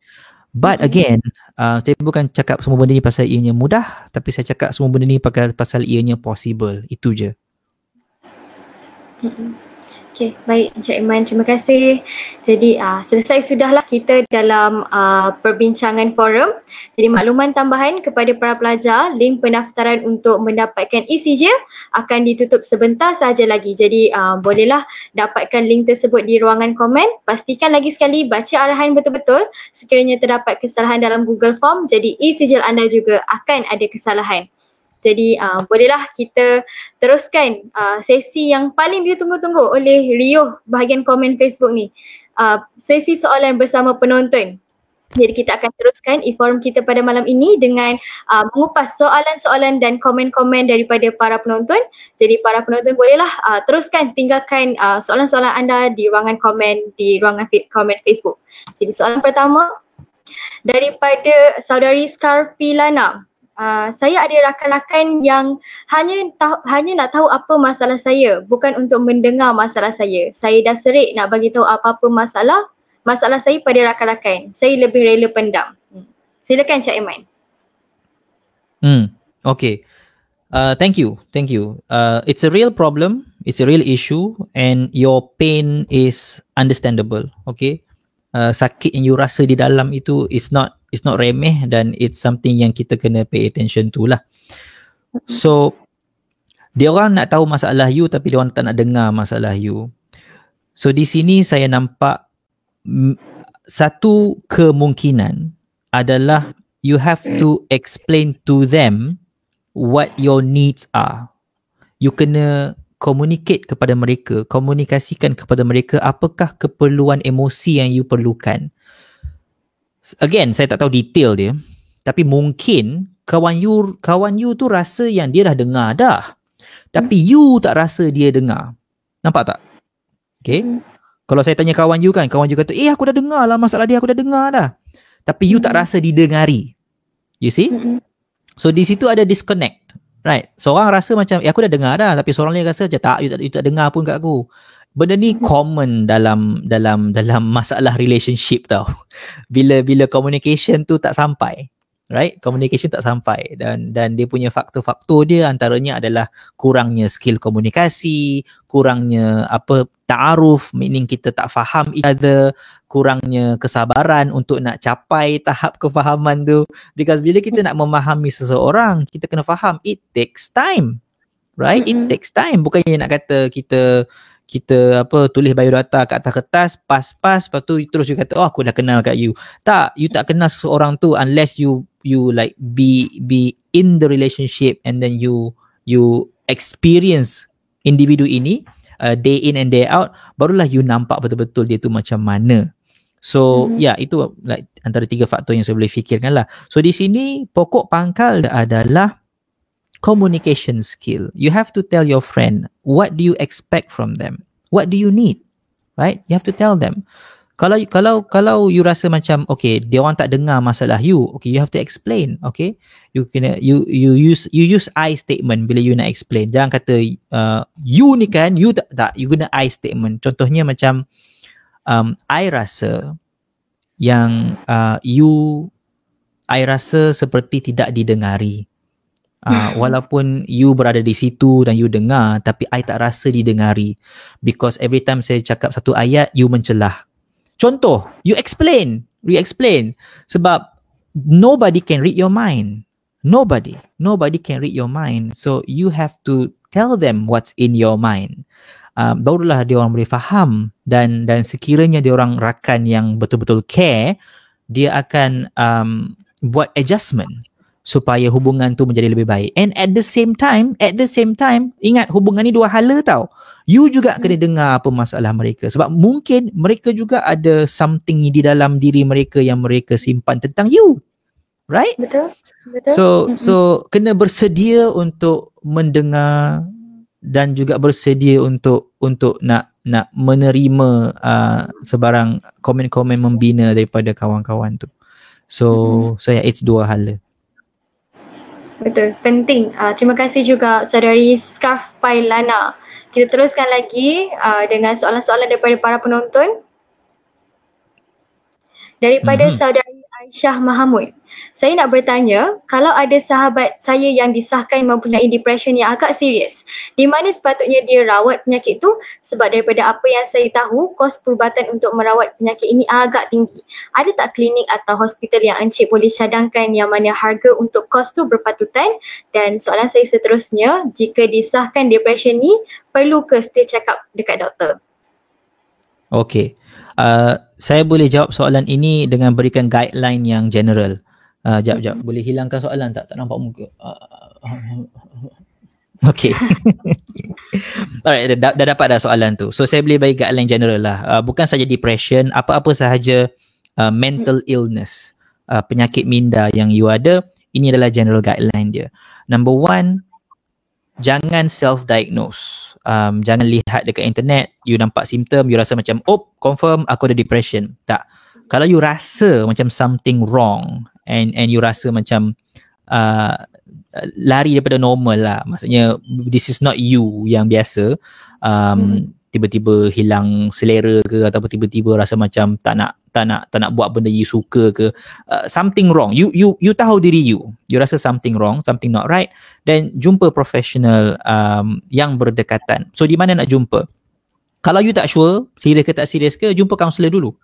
but again uh, saya bukan cakap semua benda ni pasal ianya mudah tapi saya cakap semua benda ni pasal pasal ianya possible itu je Mm-mm. Okey, baik Encik Iman. Terima kasih. Jadi uh, selesai sudahlah kita dalam uh, perbincangan forum. Jadi makluman tambahan kepada para pelajar, link pendaftaran untuk mendapatkan ECJ akan ditutup sebentar sahaja lagi. Jadi uh, bolehlah dapatkan link tersebut di ruangan komen. Pastikan lagi sekali baca arahan betul-betul. Sekiranya terdapat kesalahan dalam Google Form, jadi ECJ anda juga akan ada kesalahan. Jadi uh, bolehlah kita teruskan uh, sesi yang paling ditunggu-tunggu oleh Rio bahagian komen Facebook ni. Uh, sesi soalan bersama penonton. Jadi kita akan teruskan e-forum kita pada malam ini dengan uh, mengupas soalan-soalan dan komen-komen daripada para penonton. Jadi para penonton bolehlah uh, teruskan tinggalkan uh, soalan-soalan anda di ruangan komen di ruangan komen Facebook. Jadi soalan pertama daripada saudari Scarpilana. Uh, saya ada rakan-rakan yang hanya tahu, hanya nak tahu apa masalah saya, bukan untuk mendengar masalah saya. Saya dah serik nak bagi tahu apa-apa masalah masalah saya pada rakan-rakan. Saya lebih rela pendam. Hmm. Silakan Cik Iman. Hmm. Okay. Uh, thank you. Thank you. Uh, it's a real problem. It's a real issue, and your pain is understandable. Okay. Uh, sakit yang you rasa di dalam itu is not it's not remeh dan it's something yang kita kena pay attention to lah. So dia orang nak tahu masalah you tapi dia orang tak nak dengar masalah you. So di sini saya nampak satu kemungkinan adalah you have to explain to them what your needs are. You kena communicate kepada mereka, komunikasikan kepada mereka apakah keperluan emosi yang you perlukan. Again, saya tak tahu detail dia, tapi mungkin kawan you kawan you tu rasa yang dia dah dengar dah. Tapi you tak rasa dia dengar. Nampak tak? Okay. Hmm. Kalau saya tanya kawan you kan, kawan you kata, "Eh, aku dah dengar lah masalah dia, aku dah dengar dah." Tapi you tak Hmm. rasa didengari. You see? Mm-mm. So di situ ada disconnect. Right. Seorang rasa macam, eh aku dah dengar dah. Tapi seorang lain rasa macam, tak, you tak, you tak dengar pun kat aku. Benda ni common dalam dalam dalam masalah relationship tau. Bila bila communication tu tak sampai. Right? Communication tak sampai dan dan dia punya faktor-faktor dia antaranya adalah kurangnya skill komunikasi, kurangnya apa ta'aruf meaning kita tak faham each other, kurangnya kesabaran untuk nak capai tahap kefahaman tu because bila kita nak memahami seseorang kita kena faham it takes time right it takes time bukannya nak kata kita kita apa tulis biodata kat atas kertas pas-pas lepas tu terus you kata oh aku dah kenal kat you. Tak you tak kenal seseorang tu unless you you like be be in the relationship and then you you experience individu ini uh, day in and day out barulah you nampak betul-betul dia tu macam mana. So Mhm. ya yeah, itu like antara tiga faktor yang saya boleh fikirkan lah. So di sini pokok pangkal adalah communication skill. You have to tell your friend what do you expect from them? What do you need? Right? You have to tell them. Kalau kalau kalau you rasa macam okay dia orang tak dengar masalah you okay you have to explain okay? You kena you you use you use I statement bila you nak explain. Jangan kata uh, you ni kan you tak tak you guna I statement. Contohnya macam um, I rasa yang uh, you I rasa seperti tidak didengari uh, walaupun you berada di situ dan you dengar tapi I tak rasa didengari. Because every time saya cakap satu ayat you mencelah. Contoh you explain re-explain. Sebab nobody can read your mind. Nobody nobody can read your mind. So you have to tell them what's in your mind. Uh, barulah dia orang boleh faham dan dan sekiranya dia orang rakan yang betul-betul care dia akan um, buat adjustment supaya hubungan tu menjadi lebih baik and at the same time at the same time ingat hubungan ni dua hala tau you juga kena dengar apa masalah mereka sebab mungkin mereka juga ada something di dalam diri mereka yang mereka simpan tentang you right Betul? Betul? So Mm-mm. so kena bersedia untuk mendengar dan juga bersedia untuk untuk nak nak menerima uh, sebarang komen-komen membina daripada kawan-kawan tu. So so yeah, it's dua hala. Betul, penting. Uh, terima kasih juga saudari Scarf Pailana. Kita teruskan lagi uh, dengan soalan-soalan daripada para penonton. Daripada mm-hmm. saudari Aisyah Mahamud. Saya nak bertanya, kalau ada sahabat saya yang disahkan mempunyai depression yang agak serius, di mana sepatutnya dia rawat penyakit itu? Sebab daripada apa yang saya tahu, kos perubatan untuk merawat penyakit ini agak tinggi. Ada tak klinik atau hospital yang Encik boleh cadangkan yang mana harga untuk kos tu berpatutan? Dan soalan saya seterusnya, jika disahkan depression ni, perlu ke still check up dekat doktor? Okay. Uh, saya boleh jawab soalan ini dengan berikan guideline yang general. Uh, jap, jap. Boleh hilangkan soalan tak? Tak nampak muka. Uh, okay. Alright, dah, dah dapat dah soalan tu. So, saya boleh bagi guideline general lah. Uh, bukan saja depression, apa-apa sahaja uh, mental illness, uh, penyakit minda yang you ada, ini adalah general guideline dia. Number one, jangan self-diagnose. Um, jangan lihat dekat internet, you nampak simptom, you rasa macam, oh, confirm aku ada depression. Tak. Kalau you rasa macam something wrong, and and you rasa macam uh, lari daripada normal lah maksudnya this is not you yang biasa um, hmm. Tiba-tiba hilang selera ke ataupun tiba-tiba rasa macam tak nak tak nak tak nak buat benda you suka ke uh, something wrong you you you tahu diri you you rasa something wrong something not right then jumpa professional um, yang berdekatan so di mana nak jumpa kalau you tak sure serius ke tak serius ke jumpa kaunselor dulu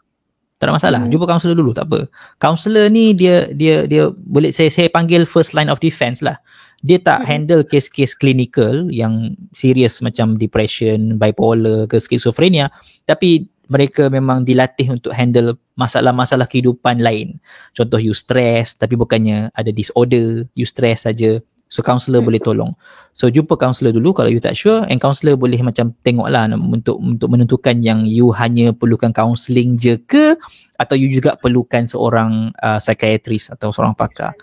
tak ada masalah. Hmm. Jumpa kaunselor dulu, tak apa. Kaunselor ni dia dia dia boleh saya saya panggil first line of defense lah. Dia tak hmm. handle kes-kes clinical yang serius macam depression, bipolar ke schizophrenia, tapi mereka memang dilatih untuk handle masalah-masalah kehidupan lain. Contoh you stress tapi bukannya ada disorder, you stress saja. So counselor hmm. boleh tolong. So jumpa counselor dulu kalau you tak sure and counselor boleh macam tengoklah untuk untuk menentukan yang you hanya perlukan counselling je ke atau you juga perlukan seorang uh, psychiatrist atau seorang pakar.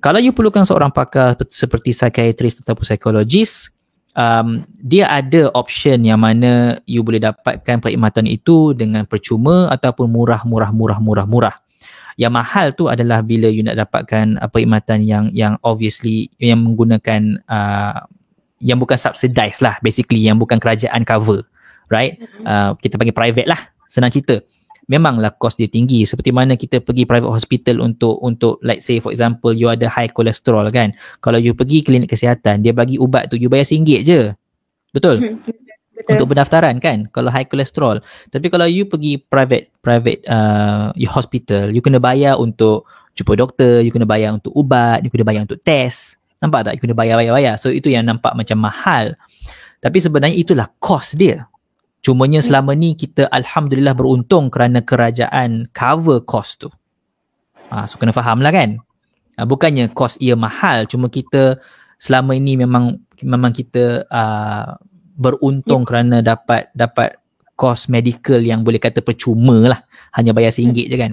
Kalau you perlukan seorang pakar seperti psychiatrist ataupun psychologist, um, dia ada option yang mana you boleh dapatkan perkhidmatan itu dengan percuma ataupun murah murah murah murah murah. Yang mahal tu adalah bila you nak dapatkan uh, perkhidmatan yang yang obviously yang menggunakan uh, yang bukan subsidized lah basically yang bukan kerajaan cover right? Mm-hmm. uh, kita panggil private lah senang cerita memanglah kos dia tinggi. Seperti mana kita pergi private hospital untuk untuk like say for example you ada high cholesterol kan? Kalau you pergi klinik kesihatan dia bagi ubat tu you bayar RM1 je. Betul? Betul. untuk pendaftaran kan? Kalau high cholesterol. Tapi kalau you pergi private private uh, hospital you kena bayar untuk jumpa doktor you kena bayar untuk ubat you kena bayar untuk test. Nampak tak? You kena bayar bayar bayar. So itu yang nampak macam mahal. Tapi sebenarnya itulah cost dia cumanya hmm. selama ni kita alhamdulillah beruntung kerana kerajaan cover cost tu ha, so kena faham lah kan ha, bukannya cost ia mahal cuma kita selama ini memang memang kita uh, beruntung yeah. kerana dapat dapat kos medical yang boleh kata percuma lah. Hanya bayar RM1 je kan.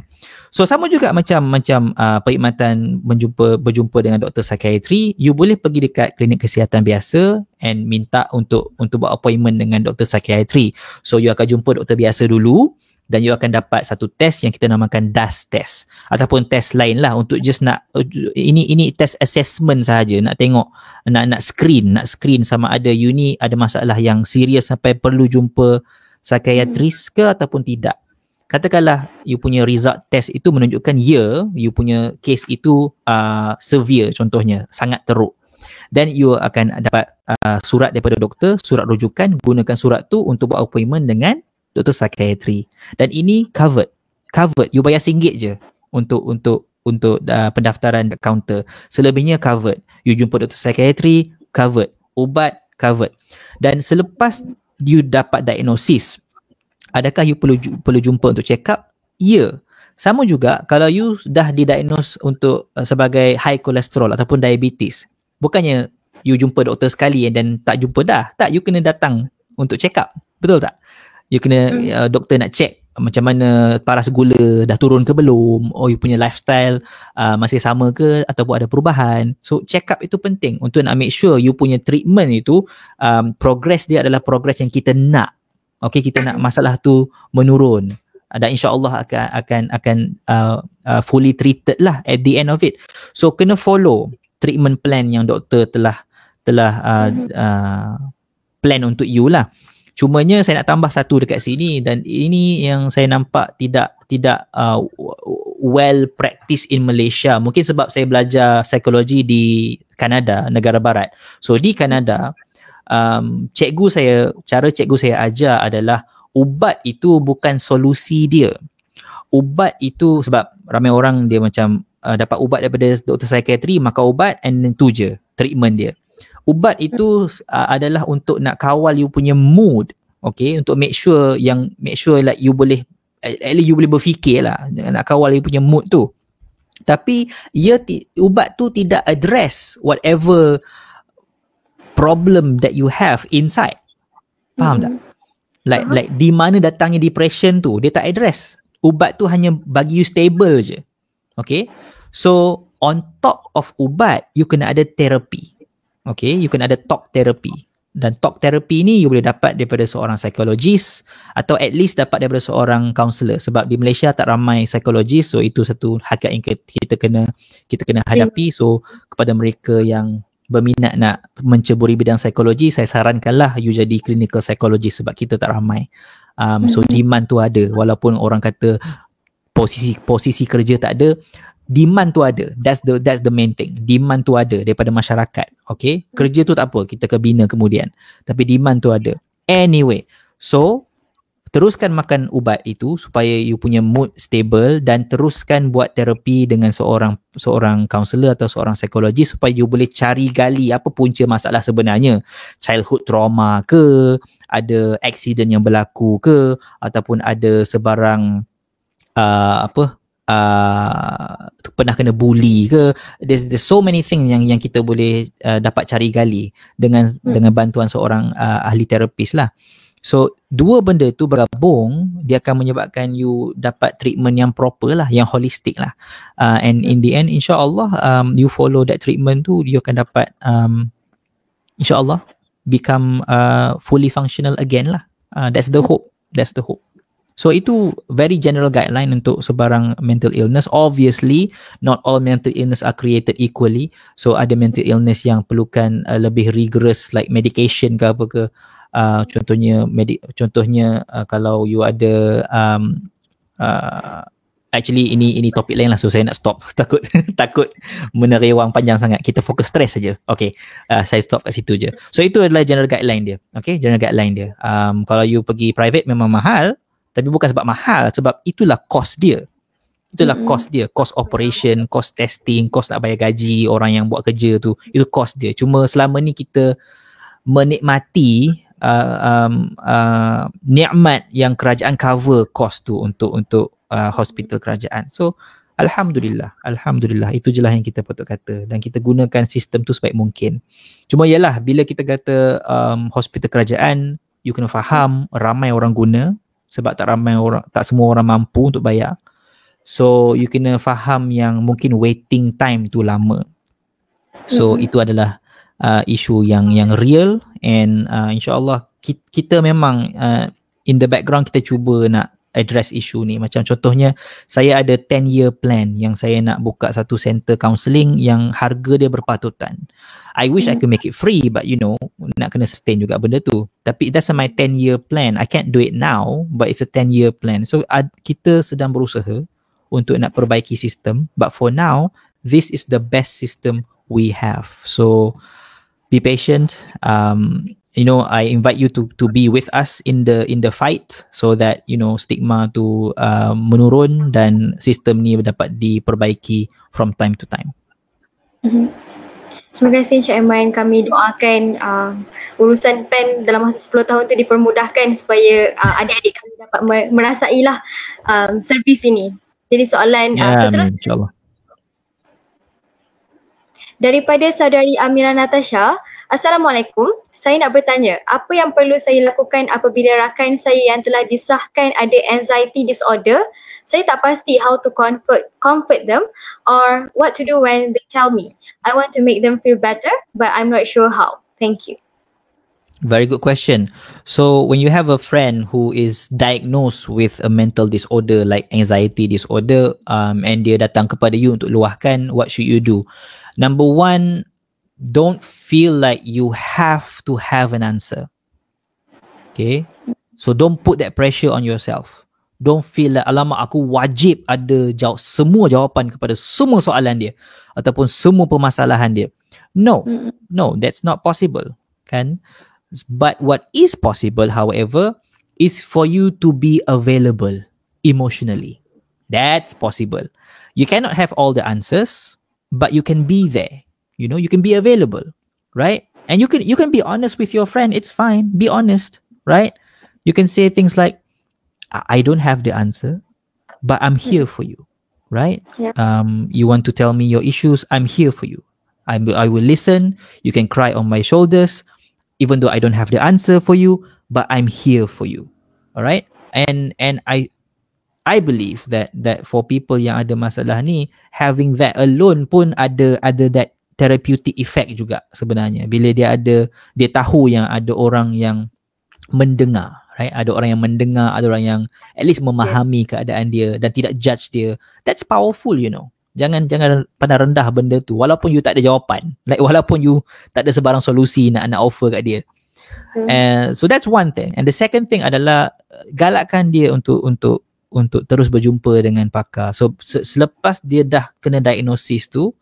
So sama juga macam macam uh, perkhidmatan menjumpa berjumpa dengan doktor psikiatri you boleh pergi dekat klinik kesihatan biasa and minta untuk untuk buat appointment dengan doktor psikiatri. So you akan jumpa doktor biasa dulu dan you akan dapat satu test yang kita namakan DAS test. Ataupun test lain lah untuk just nak ini ini test assessment sahaja. Nak tengok nak nak screen nak screen sama ada you ni ada masalah yang serius sampai perlu jumpa psychiatrist ke ataupun tidak. Katakanlah you punya result test itu menunjukkan ya yeah, you punya case itu uh, severe contohnya sangat teruk. Dan you akan dapat uh, surat daripada doktor surat rujukan gunakan surat tu untuk buat appointment dengan doktor psikiatri. Dan ini covered. Covered. You bayar RM1 je untuk untuk untuk uh, pendaftaran kat kaunter. Selebihnya covered. You jumpa doktor psikiatri covered. Ubat covered. Dan selepas you dapat diagnosis. Adakah you perlu perlu jumpa untuk check up? Ya. Yeah. sama juga kalau you dah didiagnose untuk uh, sebagai high cholesterol ataupun diabetes bukannya you jumpa doktor sekali dan tak jumpa dah. Tak you kena datang untuk check up. Betul tak? You kena hmm. uh, doktor nak check macam mana paras gula dah turun ke belum? Oh you punya lifestyle uh, masih sama ke? Ataupun ada perubahan? So check up itu penting untuk nak make sure you punya treatment itu um, progress dia adalah progress yang kita nak. Okay kita nak masalah tu menurun. Dan insyaallah akan akan akan uh, uh, fully treated lah at the end of it. So kena follow treatment plan yang doktor telah telah uh, uh, plan untuk you lah. Cumanya saya nak tambah satu dekat sini dan ini yang saya nampak tidak tidak uh, well practice in Malaysia. Mungkin sebab saya belajar psikologi di Kanada, negara barat. So di Kanada, um, cikgu saya, cara cikgu saya ajar adalah ubat itu bukan solusi dia. Ubat itu sebab ramai orang dia macam uh, dapat ubat daripada doktor psikiatri, maka ubat and then tu je treatment dia ubat itu uh, adalah untuk nak kawal you punya mood okay? Untuk make sure yang make sure like you boleh at least you boleh berfikir lah nak kawal you punya mood tu. Tapi ia ti, ubat tu tidak address whatever problem that you have inside. Faham mm-hmm. tak like uh-huh. like di mana datangnya depression tu dia tak address. Ubat tu hanya bagi you stable je okay? So on top of ubat you kena ada therapy Okay, you can ada talk therapy. Dan talk therapy ni you boleh dapat daripada seorang psikologis atau at least dapat daripada seorang counselor sebab di Malaysia tak ramai psikologis so itu satu hakikat yang kita kena kita kena hadapi. So kepada mereka yang berminat nak menceburi bidang psikologi saya sarankanlah you jadi clinical psychologist sebab kita tak ramai. Um, so hmm. demand tu ada. Walaupun orang kata posisi posisi kerja tak ada demand tu ada. That's the that's the main thing. Demand tu ada daripada masyarakat. Okay? Kerja tu tak apa. Kita kebina kemudian. Tapi demand tu ada. Anyway so teruskan makan ubat itu supaya you punya mood stable dan teruskan buat terapi dengan seorang seorang kaunselor atau seorang psikologis supaya you boleh cari gali apa punca masalah sebenarnya. Childhood trauma ke? Ada accident yang berlaku ke? Ataupun ada sebarang uh, apa uh, pernah kena bully ke there's, there's so many things yang yang kita boleh uh, dapat cari gali dengan hmm. dengan bantuan seorang uh, ahli terapis lah. So dua benda tu bergabung dia akan menyebabkan you dapat treatment yang proper lah yang holistic lah. Uh, and in the end insyaallah um, you follow that treatment tu you akan dapat um, insyaallah become uh, fully functional again lah. Uh, that's the hope. That's the hope So itu very general guideline untuk sebarang mental illness. Obviously, not all mental illness are created equally. So ada mental illness yang perlukan uh, lebih rigorous like medication ke apa ke. Uh, contohnya medi- contohnya uh, kalau you ada um, uh, actually ini ini topik lain lah. So saya nak stop. Takut takut menerewang panjang sangat. Kita fokus stress saja. Okay. Uh, saya stop kat situ je. So itu adalah general guideline dia. Okay? General guideline dia. Um, kalau you pergi private memang mahal tapi bukan sebab mahal sebab itulah cost dia itulah mm-hmm. cost dia cost operation cost testing cost nak bayar gaji orang yang buat kerja tu itu cost dia cuma selama ni kita menikmati uh, um, uh, nikmat yang kerajaan cover cost tu untuk untuk uh, hospital kerajaan so Alhamdulillah, Alhamdulillah. Itu je lah yang kita patut kata. Dan kita gunakan sistem tu sebaik mungkin. Cuma ialah bila kita kata um, hospital kerajaan, you kena faham ramai orang guna sebab tak ramai orang tak semua orang mampu untuk bayar so you kena faham yang mungkin waiting time tu lama so mm-hmm. itu adalah uh, isu yang yang real and uh, insyaallah kita, kita memang uh, in the background kita cuba nak address isu ni. Macam contohnya saya ada 10 year plan yang saya nak buka satu center counselling yang harga dia berpatutan. I wish mm. I hmm. could make it free but you know nak kena sustain juga benda tu. Tapi that's my 10 year plan. I can't do it now but it's a 10 year plan. So uh, kita sedang berusaha untuk nak perbaiki sistem. But for now this is the best system we have. So be patient. Um you know I invite you to to be with us in the in the fight so that you know stigma tu uh, menurun dan sistem ni dapat diperbaiki from time to time. Mm-hmm. Terima kasih Encik Aiman. Kami doakan uh, urusan PEN dalam masa 10 tahun tu dipermudahkan supaya uh, adik-adik kami dapat merasailah um, servis ini. Jadi soalan uh, yeah, seterusnya. InsyaAllah daripada saudari Amira Natasha. Assalamualaikum. Saya nak bertanya, apa yang perlu saya lakukan apabila rakan saya yang telah disahkan ada anxiety disorder? Saya tak pasti how to comfort comfort them or what to do when they tell me. I want to make them feel better but I'm not sure how. Thank you. Very good question. So when you have a friend who is diagnosed with a mental disorder like anxiety disorder um, and dia datang kepada you untuk luahkan, what should you do? Number one, don't feel like you have to have an answer. Okay? So don't put that pressure on yourself. Don't feel like alamak aku wajib ada jawab semua jawapan kepada semua soalan dia ataupun semua permasalahan dia. No. No, that's not possible. Kan? But what is possible, however, is for you to be available emotionally. That's possible. You cannot have all the answers, but you can be there. You know, you can be available, right? And you can you can be honest with your friend. It's fine. Be honest, right? You can say things like, "I I don't have the answer, but I'm here for you." Right? Yeah. Um, you want to tell me your issues? I'm here for you. I will, I will listen. You can cry on my shoulders even though I don't have the answer for you, but I'm here for you. All right? And and I I believe that that for people yang ada masalah ni, having that alone pun ada ada that therapeutic effect juga sebenarnya. Bila dia ada dia tahu yang ada orang yang mendengar, right? Ada orang yang mendengar, ada orang yang at least memahami yeah. keadaan dia dan tidak judge dia. That's powerful, you know. Jangan jangan pandang rendah benda tu walaupun you tak ada jawapan. Like walaupun you tak ada sebarang solusi nak nak offer kat dia. Hmm. And so that's one thing. And the second thing adalah galakkan dia untuk untuk untuk terus berjumpa dengan pakar. So selepas dia dah kena diagnosis tu,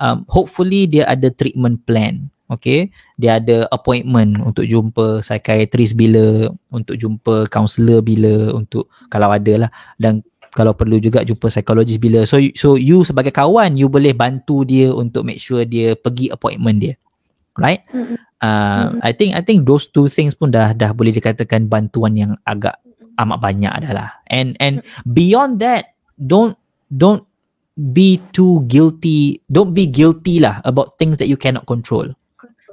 um, hopefully dia ada treatment plan. Okay, dia ada appointment untuk jumpa psychiatrist bila, untuk jumpa counselor bila, untuk kalau ada lah. Dan kalau perlu juga jumpa psikologis bila so so you sebagai kawan you boleh bantu dia untuk make sure dia pergi appointment dia right mm-hmm. uh, mm-hmm. i think i think those two things pun dah dah boleh dikatakan bantuan yang agak amat banyak adalah and and beyond that don't don't be too guilty don't be guilty lah about things that you cannot control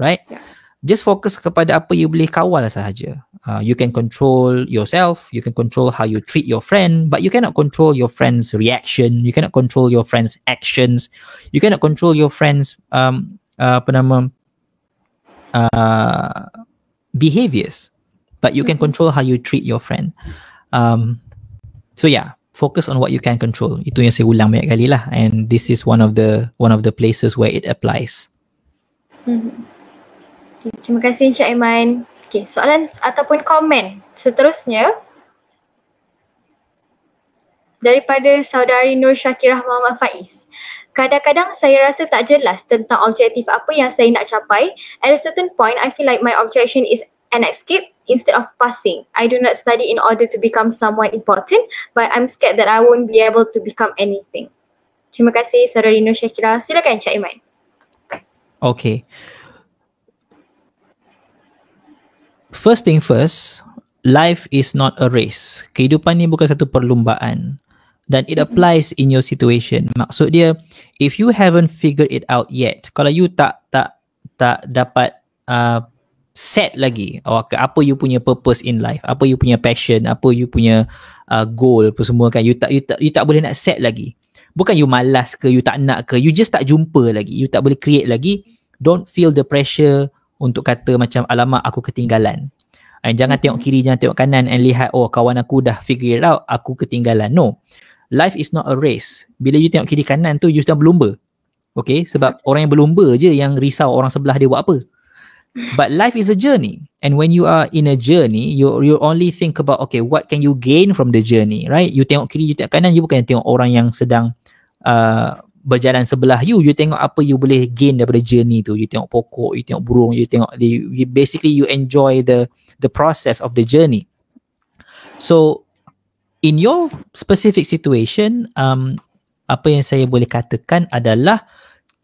right yeah. just focus kepada apa you boleh kawal sahaja Uh, you can control yourself, you can control how you treat your friend, but you cannot control your friend's reaction, you cannot control your friend's actions, you cannot control your friend's um uh, apa nama uh, behaviors, but you can mm-hmm. control how you treat your friend. Um, so yeah, focus on what you can control. Itu yang saya ulang banyak kali lah, and this is one of the one of the places where it applies. Mm-hmm. Okay, terima kasih Encik Aiman. Okay, soalan ataupun komen seterusnya daripada saudari Nur Syakirah Muhammad Faiz. Kadang-kadang saya rasa tak jelas tentang objektif apa yang saya nak capai. At a certain point, I feel like my objection is an escape instead of passing. I do not study in order to become someone important, but I'm scared that I won't be able to become anything. Terima kasih saudari Nur Syakirah. Silakan Cik Iman. Okay first thing first, life is not a race. Kehidupan ni bukan satu perlumbaan. Dan it applies in your situation. Maksud dia, if you haven't figured it out yet, kalau you tak tak tak dapat uh, set lagi oh, apa you punya purpose in life, apa you punya passion, apa you punya uh, goal apa semua kan, you tak, you tak you tak boleh nak set lagi. Bukan you malas ke, you tak nak ke, you just tak jumpa lagi, you tak boleh create lagi. Don't feel the pressure untuk kata macam alamak aku ketinggalan. And jangan tengok kiri, jangan tengok kanan and lihat oh kawan aku dah figure it out, aku ketinggalan. No. Life is not a race. Bila you tengok kiri kanan tu, you sedang berlumba. Okay, sebab orang yang berlumba je yang risau orang sebelah dia buat apa. But life is a journey. And when you are in a journey, you you only think about, okay, what can you gain from the journey, right? You tengok kiri, you tengok kanan, you bukan tengok orang yang sedang uh, berjalan sebelah you. You tengok apa you boleh gain daripada journey tu. You tengok pokok you tengok burung you tengok you, basically you enjoy the the process of the journey. So in your specific situation um apa yang saya boleh katakan adalah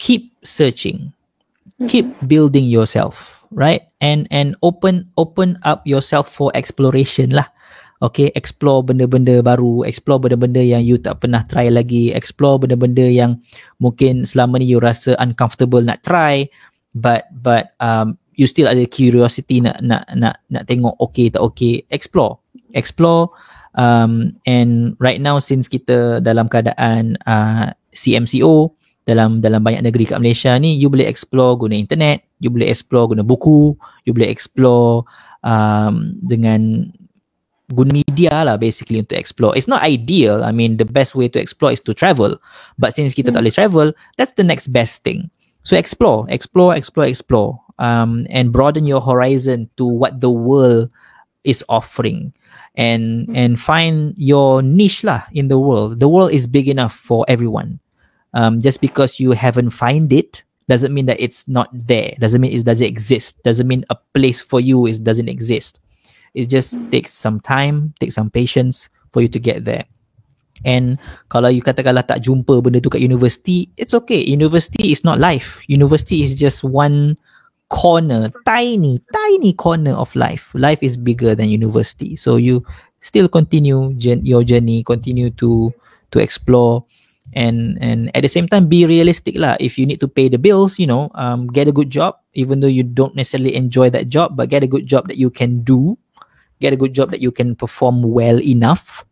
keep searching. Keep building yourself right? And and open open up yourself for exploration lah. Okay explore benda-benda baru explore benda-benda yang you tak pernah try lagi explore benda-benda yang mungkin selama ni you rasa uncomfortable nak try but but um you still ada curiosity nak nak nak nak tengok okay tak okay explore. Explore um and right now since kita dalam keadaan uh, CMCO dalam dalam banyak negeri kat Malaysia ni you boleh explore guna internet you boleh explore guna buku you boleh explore um, dengan guna media lah basically untuk explore. It's not ideal. I mean the best way to explore is to travel. But since kita tak boleh travel, that's the next best thing. So explore, explore, explore, explore. Um, and broaden your horizon to what the world is offering. And and find your niche lah in the world. The world is big enough for everyone. Um, just because you haven't find it doesn't mean that it's not there. Doesn't mean it doesn't exist. Doesn't mean a place for you is doesn't exist. It just takes some time, takes some patience for you to get there. And kalau you katakanlah tak jumpa benda tu kat university, it's okay. University is not life. University is just one corner, tiny, tiny corner of life. Life is bigger than university. So you still continue your journey, continue to to explore and and at the same time be realistic lah. If you need to pay the bills you know um, get a good job even though you don't necessarily enjoy that job but get a good job that you can do get a good job that you can perform well enough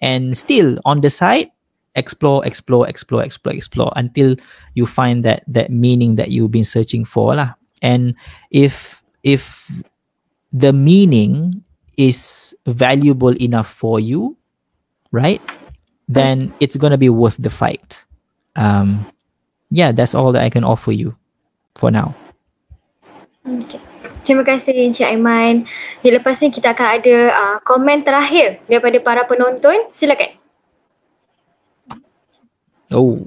and still on the side explore explore explore explore explore until you find that that meaning that you've been searching for lah. And if if the meaning is valuable enough for you right then it's going to be worth the fight um yeah that's all that i can offer you for now Okay. Terima kasih Encik Aiman. Jadi lepas ni kita akan ada uh, komen terakhir daripada para penonton. Silakan. oh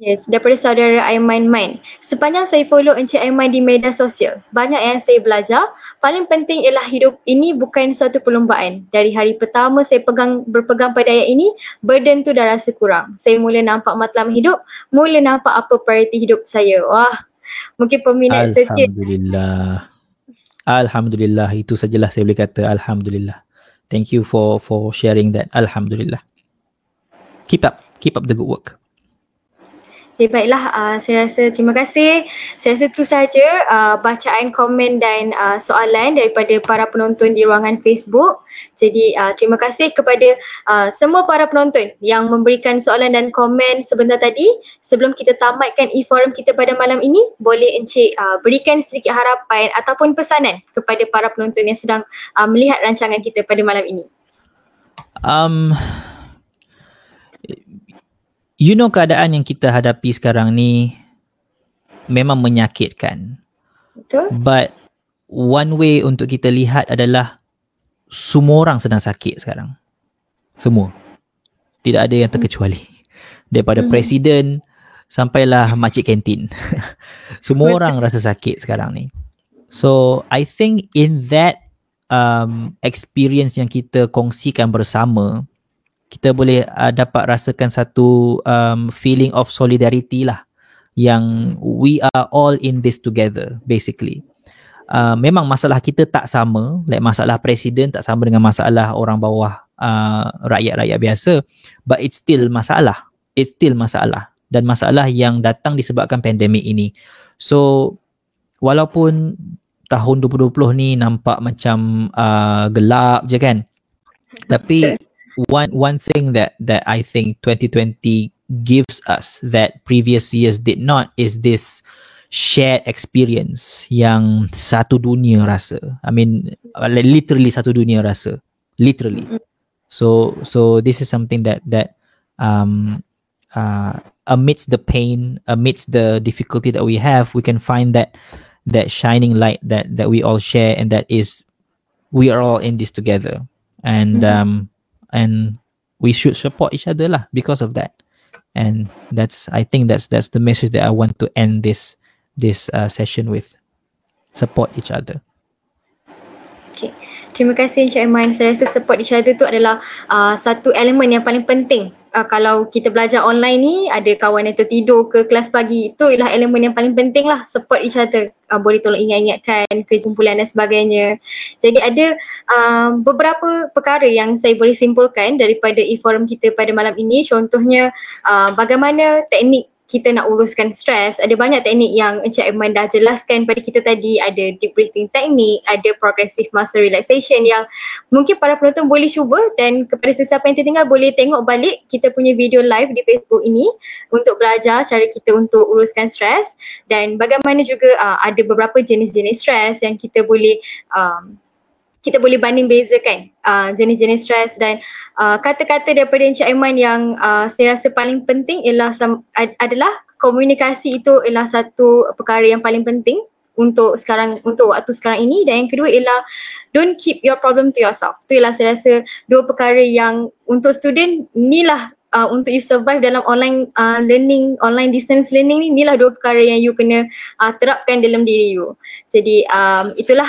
Yes, daripada saudara Aiman Main. Sepanjang saya follow Encik Aiman di media sosial, banyak yang saya belajar. Paling penting ialah hidup ini bukan suatu perlombaan. Dari hari pertama saya pegang berpegang pada ayat ini, burden tu dah rasa kurang. Saya mula nampak matlamat hidup, mula nampak apa prioriti hidup saya. Wah, mungkin peminat setia alhamdulillah alhamdulillah itu sajalah saya boleh kata alhamdulillah thank you for for sharing that alhamdulillah keep up keep up the good work Okay, baiklah. Uh, saya rasa terima kasih. Saya rasa itu sahaja uh, bacaan komen dan uh, soalan daripada para penonton di ruangan Facebook. Jadi uh, terima kasih kepada uh, semua para penonton yang memberikan soalan dan komen sebentar tadi. Sebelum kita tamatkan e-forum kita pada malam ini, boleh Encik uh, berikan sedikit harapan ataupun pesanan kepada para penonton yang sedang uh, melihat rancangan kita pada malam ini. um you know keadaan yang kita hadapi sekarang ni memang menyakitkan Betul? but one way untuk kita lihat adalah semua orang sedang sakit sekarang semua tidak ada yang terkecuali daripada Hmm. presiden sampailah makcik kantin semua Betul. orang rasa sakit sekarang ni so i think in that um, experience yang kita kongsikan bersama kita boleh uh, dapat rasakan satu um, feeling of solidarity lah yang we are all in this together basically. Uh, memang masalah kita tak sama like masalah presiden tak sama dengan masalah orang bawah uh, rakyat-rakyat biasa but it's still masalah. It's still masalah. Dan masalah yang datang disebabkan pandemik ini. So walaupun tahun 2020 ni nampak macam uh, gelap je kan tapi one one thing that that I think 2020 gives us that previous years did not is this shared experience yang satu dunia rasa. I mean uh, literally satu dunia rasa. Literally. So so this is something that that um uh amidst the pain, amidst the difficulty that we have, we can find that that shining light that that we all share and that is we are all in this together. And Mhm. um and we should support each other lah because of that and that's i think that's that's the message that i want to end this this uh, session with support each other Okay. Terima kasih Encik Aiman. Saya rasa support each other tu adalah uh, satu elemen yang paling penting. Uh, kalau kita belajar online ni, ada kawan yang tertidur ke kelas pagi, itu ialah elemen yang paling penting lah. Support each other. Uh, boleh tolong ingat-ingatkan kejumpulan dan sebagainya. Jadi ada uh, beberapa perkara yang saya boleh simpulkan daripada e-forum kita pada malam ini. Contohnya uh, bagaimana teknik kita nak uruskan stres, ada banyak teknik yang Encik Aiman dah jelaskan pada kita tadi. Ada deep breathing technique, ada progressive muscle relaxation yang mungkin para penonton boleh cuba dan kepada sesiapa yang tertinggal boleh tengok balik kita punya video live di Facebook ini untuk belajar cara kita untuk uruskan stres dan bagaimana juga uh, ada beberapa jenis-jenis stres yang kita boleh um, kita boleh banding bezakan uh, jenis-jenis stres dan uh, kata-kata daripada Encik Aiman yang uh, saya rasa paling penting ialah sam- ad- adalah komunikasi itu ialah satu perkara yang paling penting untuk sekarang untuk waktu sekarang ini dan yang kedua ialah don't keep your problem to yourself. Tu ialah saya rasa dua perkara yang untuk student inilah uh, untuk you survive dalam online uh, learning, online distance learning ni inilah dua perkara yang you kena uh, terapkan dalam diri you. Jadi um, itulah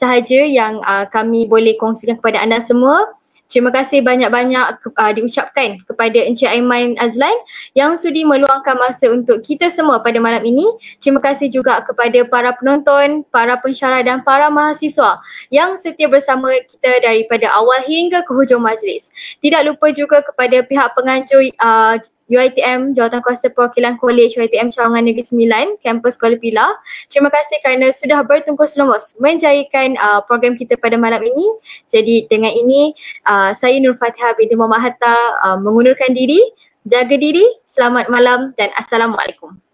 sahaja yang uh, kami boleh kongsikan kepada anda semua. Terima kasih banyak-banyak uh, diucapkan kepada Encik Aiman Azlan yang sudi meluangkan masa untuk kita semua pada malam ini. Terima kasih juga kepada para penonton, para pensyarah dan para mahasiswa yang setia bersama kita daripada awal hingga ke hujung majlis. Tidak lupa juga kepada pihak penganjur uh, UiTM Jawatan Kuasa Perwakilan Kolej UiTM Cawangan Negeri Sembilan, Kampus Kuala Pilah. Terima kasih kerana sudah bertungkus lumus menjayakan uh, program kita pada malam ini. Jadi dengan ini uh, saya Nur Fatihah binti Muhammad Hatta uh, mengundurkan diri. Jaga diri, selamat malam dan Assalamualaikum.